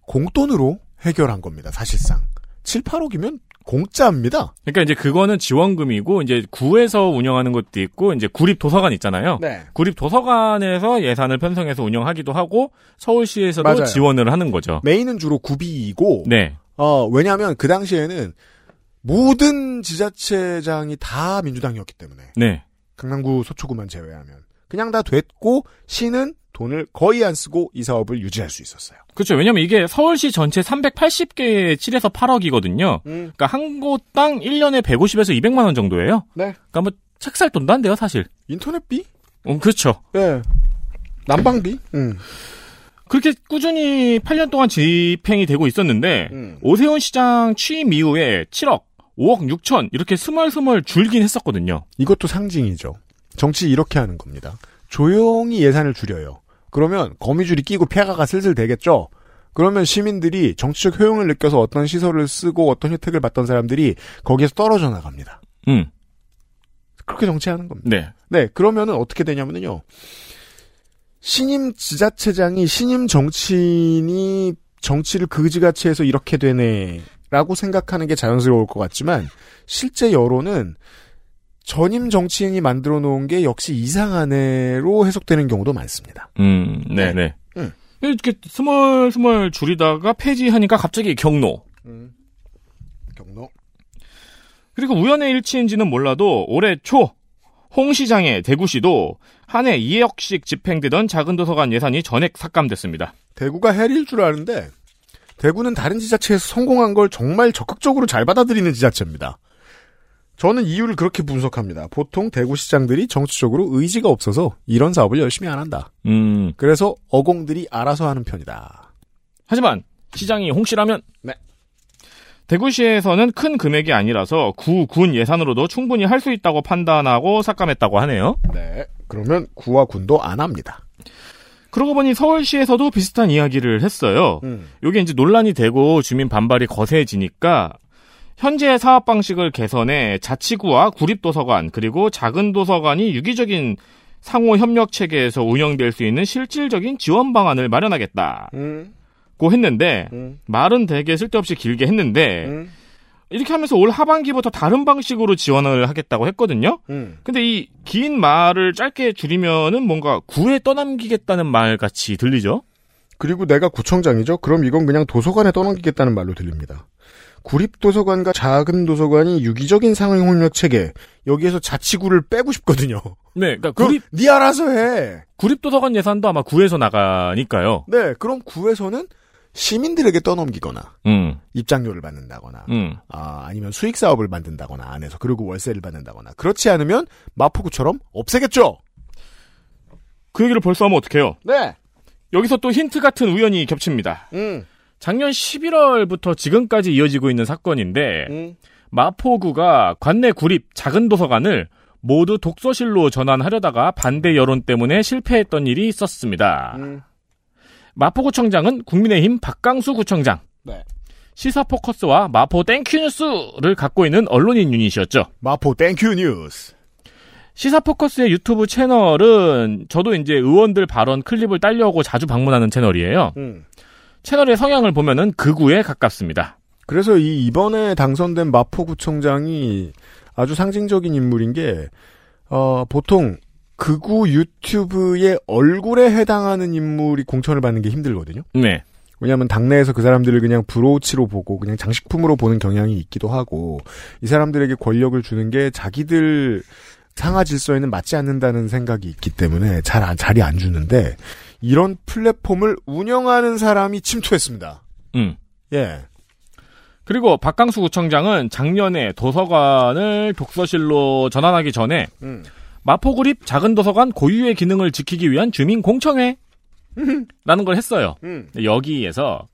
공돈으로 해결한 겁니다. 사실상 7, 8억이면 공짜입니다. 그러니까 이제 그거는 지원금이고 이제 구에서 운영하는 것도 있고 이제 구립 도서관 있잖아요. 네. 구립 도서관에서 예산을 편성해서 운영하기도 하고 서울시에서도 맞아요. 지원을 하는 거죠. 메인은 주로 구비이고 네. 어, 왜냐하면 그 당시에는 모든 지자체장이 다 민주당이었기 때문에 네. 강남구 소초구만 제외하면 그냥 다 됐고 시는 돈을 거의 안 쓰고 이 사업을 유지할 수 있었어요. 그렇죠. 왜냐면 이게 서울시 전체 380개의 7에서 8억이거든요. 음. 그러니까 한 곳당 1년에 150에서 200만 원 정도예요. 네. 그러니까 뭐 책 살 돈도 안 돼요, 사실. 인터넷비? 어, 그렇죠. 네. 난방비? 음. 그렇게 꾸준히 8년 동안 집행이 되고 있었는데 음. 오세훈 시장 취임 이후에 7억, 5억 6천 이렇게 스멀스멀 줄긴 했었거든요. 이것도 상징이죠. 정치 이렇게 하는 겁니다. 조용히 예산을 줄여요. 그러면 거미줄이 끼고 폐가가 슬슬 되겠죠? 그러면 시민들이 정치적 효용을 느껴서 어떤 시설을 쓰고 어떤 혜택을 받던 사람들이 거기에서 떨어져 나갑니다. 음. 그렇게 정치하는 겁니다. 네. 네, 그러면은 어떻게 되냐면요. 신임 지자체장이 신임 정치인이 정치를 그지같이 해서 이렇게 되네 라고 생각하는 게 자연스러울 것 같지만 실제 여론은 전임 정치인이 만들어 놓은 게 역시 이상하네로 해석되는 경우도 많습니다. 음, 네, 네. 음. 이렇게 스멀스멀 줄이다가 폐지하니까 갑자기 경로. 경로. 그리고 우연의 일치인지는 몰라도 올해 초, 홍 시장의 대구시도 한 해 2억씩 집행되던 작은 도서관 예산이 전액 삭감됐습니다. 대구가 헬일 줄 아는데 대구는 다른 지자체에서 성공한 걸 정말 적극적으로 잘 받아들이는 지자체입니다. 저는 이유를 그렇게 분석합니다. 보통 대구시장들이 정치적으로 의지가 없어서 이런 사업을 열심히 안 한다. 음. 그래서 어공들이 알아서 하는 편이다. 하지만 시장이 홍 씨라면 네. 대구시에서는 큰 금액이 아니라서 구, 군 예산으로도 충분히 할 수 있다고 판단하고 삭감했다고 하네요. 네. 그러면 구와 군도 안 합니다. 그러고 보니 서울시에서도 비슷한 이야기를 했어요. 음. 요게 이제 논란이 되고 주민 반발이 거세지니까 현재 사업 방식을 개선해 자치구와 구립도서관 그리고 작은 도서관이 유기적인 상호 협력 체계에서 운영될 수 있는 실질적인 지원 방안을 마련하겠다. 음. 고 했는데 음. 말은 되게 쓸데없이 길게 했는데 음. 이렇게 하면서 올 하반기부터 다른 방식으로 지원을 하겠다고 했거든요. 음. 근데 이 긴 말을 짧게 줄이면은 뭔가 구에 떠넘기겠다는 말 같이 들리죠? 그리고 내가 구청장이죠? 그럼 이건 그냥 도서관에 떠넘기겠다는 말로 들립니다. 구립도서관과 작은 도서관이 유기적인 상황 협력 체계 여기에서 자치구를 빼고 싶거든요. 네, 그러니까 구립 네 알아서 해. 구립도서관 예산도 아마 구에서 나가니까요. 네, 그럼 구에서는 시민들에게 떠넘기거나 음, 입장료를 받는다거나 음. 아, 아니면 수익 사업을 만든다거나 안에서 그리고 월세를 받는다거나 그렇지 않으면 마포구처럼 없애겠죠. 그 얘기를 벌써 하면 어떡해요? 네. 여기서 또 힌트 같은 우연이 겹칩니다. 음. 작년 11월부터 지금까지 이어지고 있는 사건인데 음. 마포구가 관내 구립 작은 도서관을 모두 독서실로 전환하려다가 반대 여론 때문에 실패했던 일이 있었습니다. 음. 마포구청장은 국민의힘 박강수 구청장. 네. 시사 포커스와 마포 땡큐 뉴스를 갖고 있는 언론인 유닛이었죠. 마포 땡큐 뉴스. 시사 포커스의 유튜브 채널은 저도 이제 의원들 발언 클립을 딸려고 자주 방문하는 채널이에요. 음. 채널의 성향을 보면은 극우에 가깝습니다. 그래서 이 이번에 당선된 마포구청장이 아주 상징적인 인물인 게 어, 보통 극우 유튜브의 얼굴에 해당하는 인물이 공천을 받는 게 힘들거든요. 네. 왜냐하면 당내에서 그 사람들을 그냥 브로치로 보고 그냥 장식품으로 보는 경향이 있기도 하고 이 사람들에게 권력을 주는 게 자기들 상하 질서에는 맞지 않는다는 생각이 있기 때문에 잘 안, 자리 안 주는데 이런 플랫폼을 운영하는 사람이 침투했습니다. 음. 예. 그리고 박강수 구청장은 작년에 도서관을 독서실로 전환하기 전에 음. 마포구립 작은 도서관 고유의 기능을 지키기 위한 주민 공청회 라는 걸 했어요. 음. 여기에서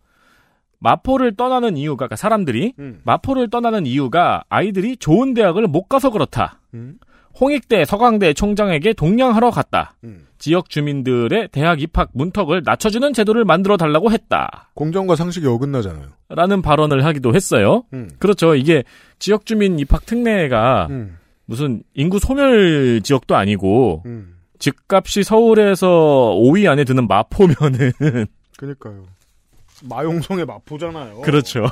마포를 떠나는 이유가 그러니까 사람들이 음. 마포를 떠나는 이유가 아이들이 좋은 대학을 못 가서 그렇다. 음. 홍익대 서강대 총장에게 동냥하러 갔다. 음. 지역 주민들의 대학 입학 문턱을 낮춰주는 제도를 만들어 달라고 했다. 공정과 상식이 어긋나잖아요. 라는 발언을 하기도 했어요. 음. 그렇죠. 이게 지역 주민 입학 특례가 음. 무슨 인구 소멸 지역도 아니고 음. 집값이 서울에서 5위 안에 드는 마포면은 그러니까요. 마용성의 마포잖아요. 그렇죠.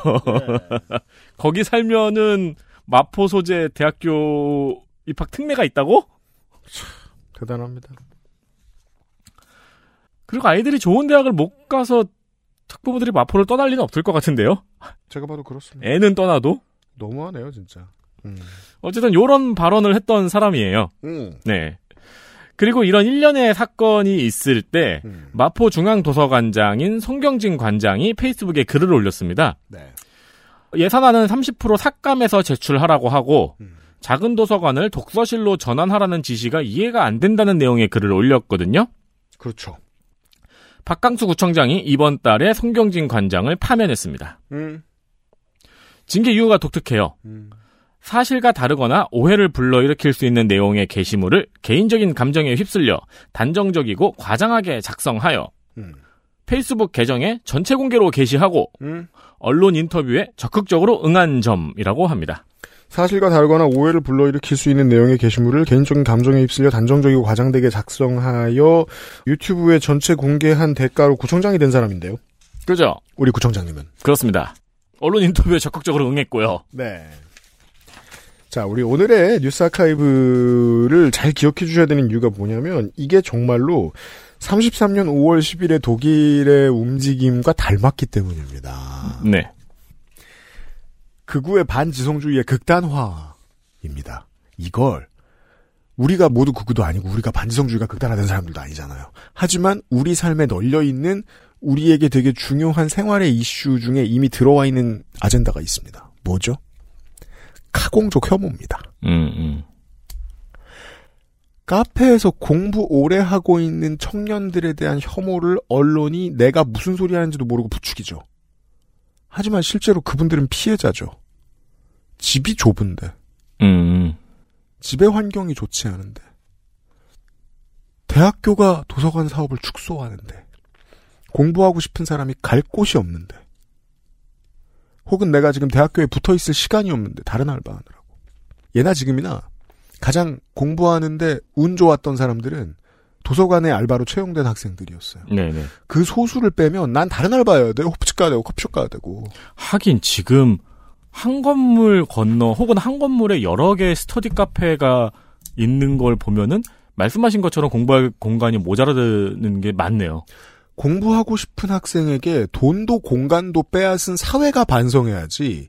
거기 살면은 마포 소재 대학교 입학 특례가 있다고? 대단합니다. 그리고 아이들이 좋은 대학을 못 가서 특부모들이 마포를 떠날 리는 없을 것 같은데요. 제가 봐도 그렇습니다. 애는 떠나도 너무하네요, 진짜. 음. 어쨌든 요런 발언을 했던 사람이에요. 음. 네. 그리고 이런 일련의 사건이 있을 때 음. 마포 중앙도서관장인 송경진 관장이 페이스북에 글을 올렸습니다. 네. 예산안은 30% 삭감해서 제출하라고 하고 음. 작은 도서관을 독서실로 전환하라는 지시가 이해가 안 된다는 내용의 글을 올렸거든요. 그렇죠. 박강수 구청장이 이번 달에 송경진 관장을 파면했습니다. 음. 징계 이유가 독특해요. 음. 사실과 다르거나 오해를 불러일으킬 수 있는 내용의 게시물을 개인적인 감정에 휩쓸려 단정적이고 과장하게 작성하여 음. 페이스북 계정에 전체 공개로 게시하고 음. 언론 인터뷰에 적극적으로 응한 점이라고 합니다. 사실과 다르거나 오해를 불러일으킬 수 있는 내용의 게시물을 개인적인 감정에 휩쓸려 단정적이고 과장되게 작성하여 유튜브에 전체 공개한 대가로 구청장이 된 사람인데요. 그죠? 우리 구청장님은. 그렇습니다. 언론 인터뷰에 적극적으로 응했고요. 네. 자, 우리 오늘의 뉴스 아카이브를 잘 기억해 주셔야 되는 이유가 뭐냐면 이게 정말로 33년 5월 10일의 독일의 움직임과 닮았기 때문입니다. 네. 극우의 반지성주의의 극단화입니다. 이걸 우리가 모두 극우도 아니고 우리가 반지성주의가 극단화된 사람들도 아니잖아요. 하지만 우리 삶에 널려 있는 우리에게 되게 중요한 생활의 이슈 중에 이미 들어와 있는 아젠다가 있습니다. 뭐죠? 카공족 혐오입니다. 음, 음. 카페에서 공부 오래 하고 있는 청년들에 대한 혐오를 언론이 내가 무슨 소리 하는지도 모르고 부추기죠. 하지만 실제로 그분들은 피해자죠. 집이 좁은데, 음, 집의 환경이 좋지 않은데, 대학교가 도서관 사업을 축소하는데, 공부하고 싶은 사람이 갈 곳이 없는데, 혹은 내가 지금 대학교에 붙어 있을 시간이 없는데 다른 알바하느라고. 예나 지금이나 가장 공부하는데 운 좋았던 사람들은 도서관에 알바로 채용된 학생들이었어요. 네네. 그 소수를 빼면 난 다른 알바해야 돼. 호프집 가야 되고 커피숍 가야 되고. 하긴 지금 한 건물 건너 혹은 한 건물에 여러 개의 스터디 카페가 있는 걸 보면은 말씀하신 것처럼 공부할 공간이 모자라는 게 많네요. 공부하고 싶은 학생에게 돈도 공간도 빼앗은 사회가 반성해야지.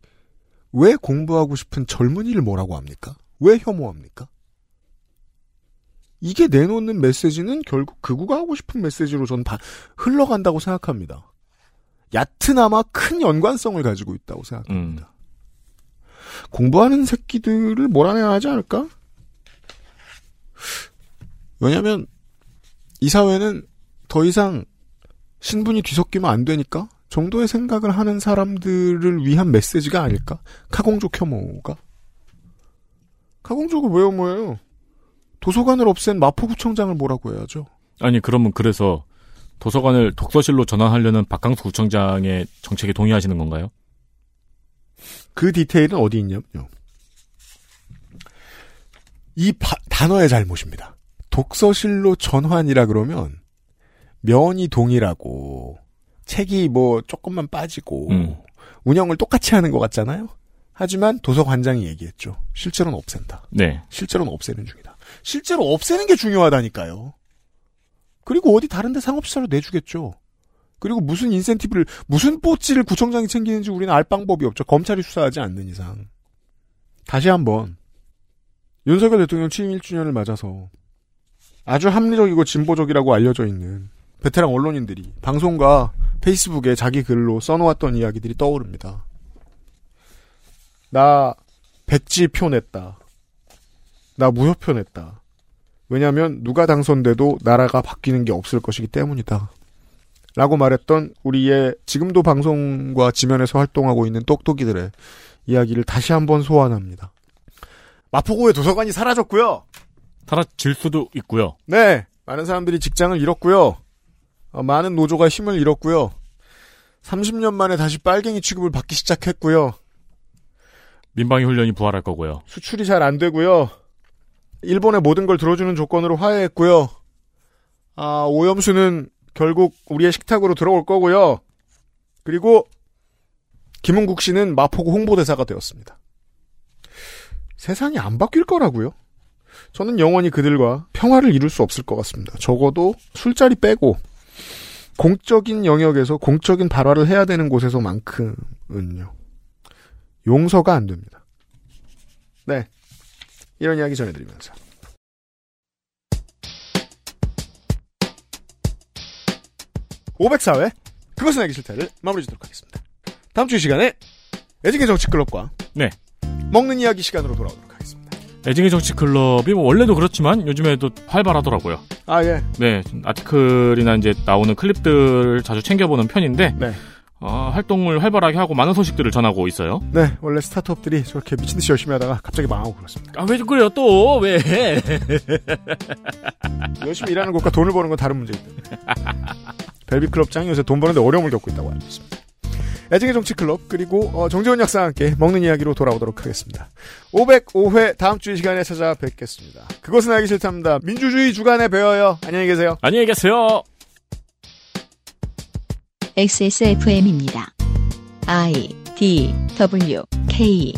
왜 공부하고 싶은 젊은이를 뭐라고 합니까? 왜 혐오합니까? 이게 내놓는 메시지는 결국 극우가 하고 싶은 메시지로 저는 다 흘러간다고 생각합니다. 얕으나마 큰 연관성을 가지고 있다고 생각합니다. 공부하는 새끼들을 몰아내야 하지 않을까? 왜냐면 이 사회는 더 이상 신분이 뒤섞이면 안 되니까 정도의 생각을 하는 사람들을 위한 메시지가 아닐까? 카공족 혐오가? 카공족을 왜 혐오해요? 도서관을 없앤 마포구청장을 뭐라고 해야죠? 아니 그러면 그래서 도서관을 독서실로 전환하려는 박강수 구청장의 정책에 동의하시는 건가요? 그 디테일은 어디 있냐면요. 이 바- 단어의 잘못입니다. 독서실로 전환이라 그러면 면이 동일하고 책이 뭐 조금만 빠지고 음. 운영을 똑같이 하는 것 같잖아요. 하지만 도서관장이 얘기했죠. 실제로는 없앤다. 네. 실제로는 없애는 중이다. 실제로 없애는 게 중요하다니까요. 그리고 어디 다른 데 상업시설로 내주겠죠. 그리고 무슨 인센티브를 무슨 뽀찌를 구청장이 챙기는지 우리는 알 방법이 없죠. 검찰이 수사하지 않는 이상. 다시 한번 윤석열 대통령 취임 1주년을 맞아서 아주 합리적이고 진보적이라고 알려져 있는 베테랑 언론인들이 방송과 페이스북에 자기 글로 써놓았던 이야기들이 떠오릅니다. 나 백지 표 냈다. 나 무효표 냈다. 왜냐하면 누가 당선돼도 나라가 바뀌는 게 없을 것이기 때문이다. 라고 말했던 우리의 지금도 방송과 지면에서 활동하고 있는 똑똑이들의 이야기를 다시 한번 소환합니다. 마포구의 도서관이 사라졌고요. 사라질 수도 있고요. 네, 많은 사람들이 직장을 잃었고요. 어, 많은 노조가 힘을 잃었고요. 30년 만에 다시 빨갱이 취급을 받기 시작했고요. 민방위 훈련이 부활할 거고요. 수출이 잘 안 되고요. 일본의 모든 걸 들어주는 조건으로 화해했고요. 아, 오염수는 결국 우리의 식탁으로 들어올 거고요. 그리고 김은국 씨는 마포구 홍보대사가 되었습니다. 세상이 안 바뀔 거라고요? 저는 영원히 그들과 평화를 이룰 수 없을 것 같습니다. 적어도 술자리 빼고 공적인 영역에서 공적인 발화를 해야 되는 곳에서만큼은요. 용서가 안 됩니다. 네. 이런 이야기 전해드리면서. 오백사회 그것은 알기 싫다를 마무리 짓도록 하겠습니다. 다음 주 이 시간에 애증의 정치클럽과 네. 먹는 이야기 시간으로 돌아오도록 하겠습니다. 애증의 정치 클럽이 뭐 원래도 그렇지만 요즘에도 활발하더라고요. 아 예. 네, 아티클이나 이제 나오는 클립들을 자주 챙겨보는 편인데 네. 어, 활동을 활발하게 하고 많은 소식들을 전하고 있어요. 네, 원래 스타트업들이 저렇게 미친 듯이 열심히 하다가 갑자기 망하고 그렇습니다. 아, 왜 그래요, 또? 왜? 열심히 일하는 것과 돈을 버는 건 다른 때문에. 벨비클럽장이 요새 돈 버는데 어려움을 겪고 있다고 알고 있습니다. 애증의 정치클럽 그리고 어, 정재원 약사와 함께 먹는 이야기로 돌아오도록 하겠습니다. 505회 다음 주 이 시간에 찾아뵙겠습니다. 그것은 알기 싫답니다. 민주주의 주간에 배워요. 안녕히 계세요. 안녕히 계세요. XSFM입니다. I D W K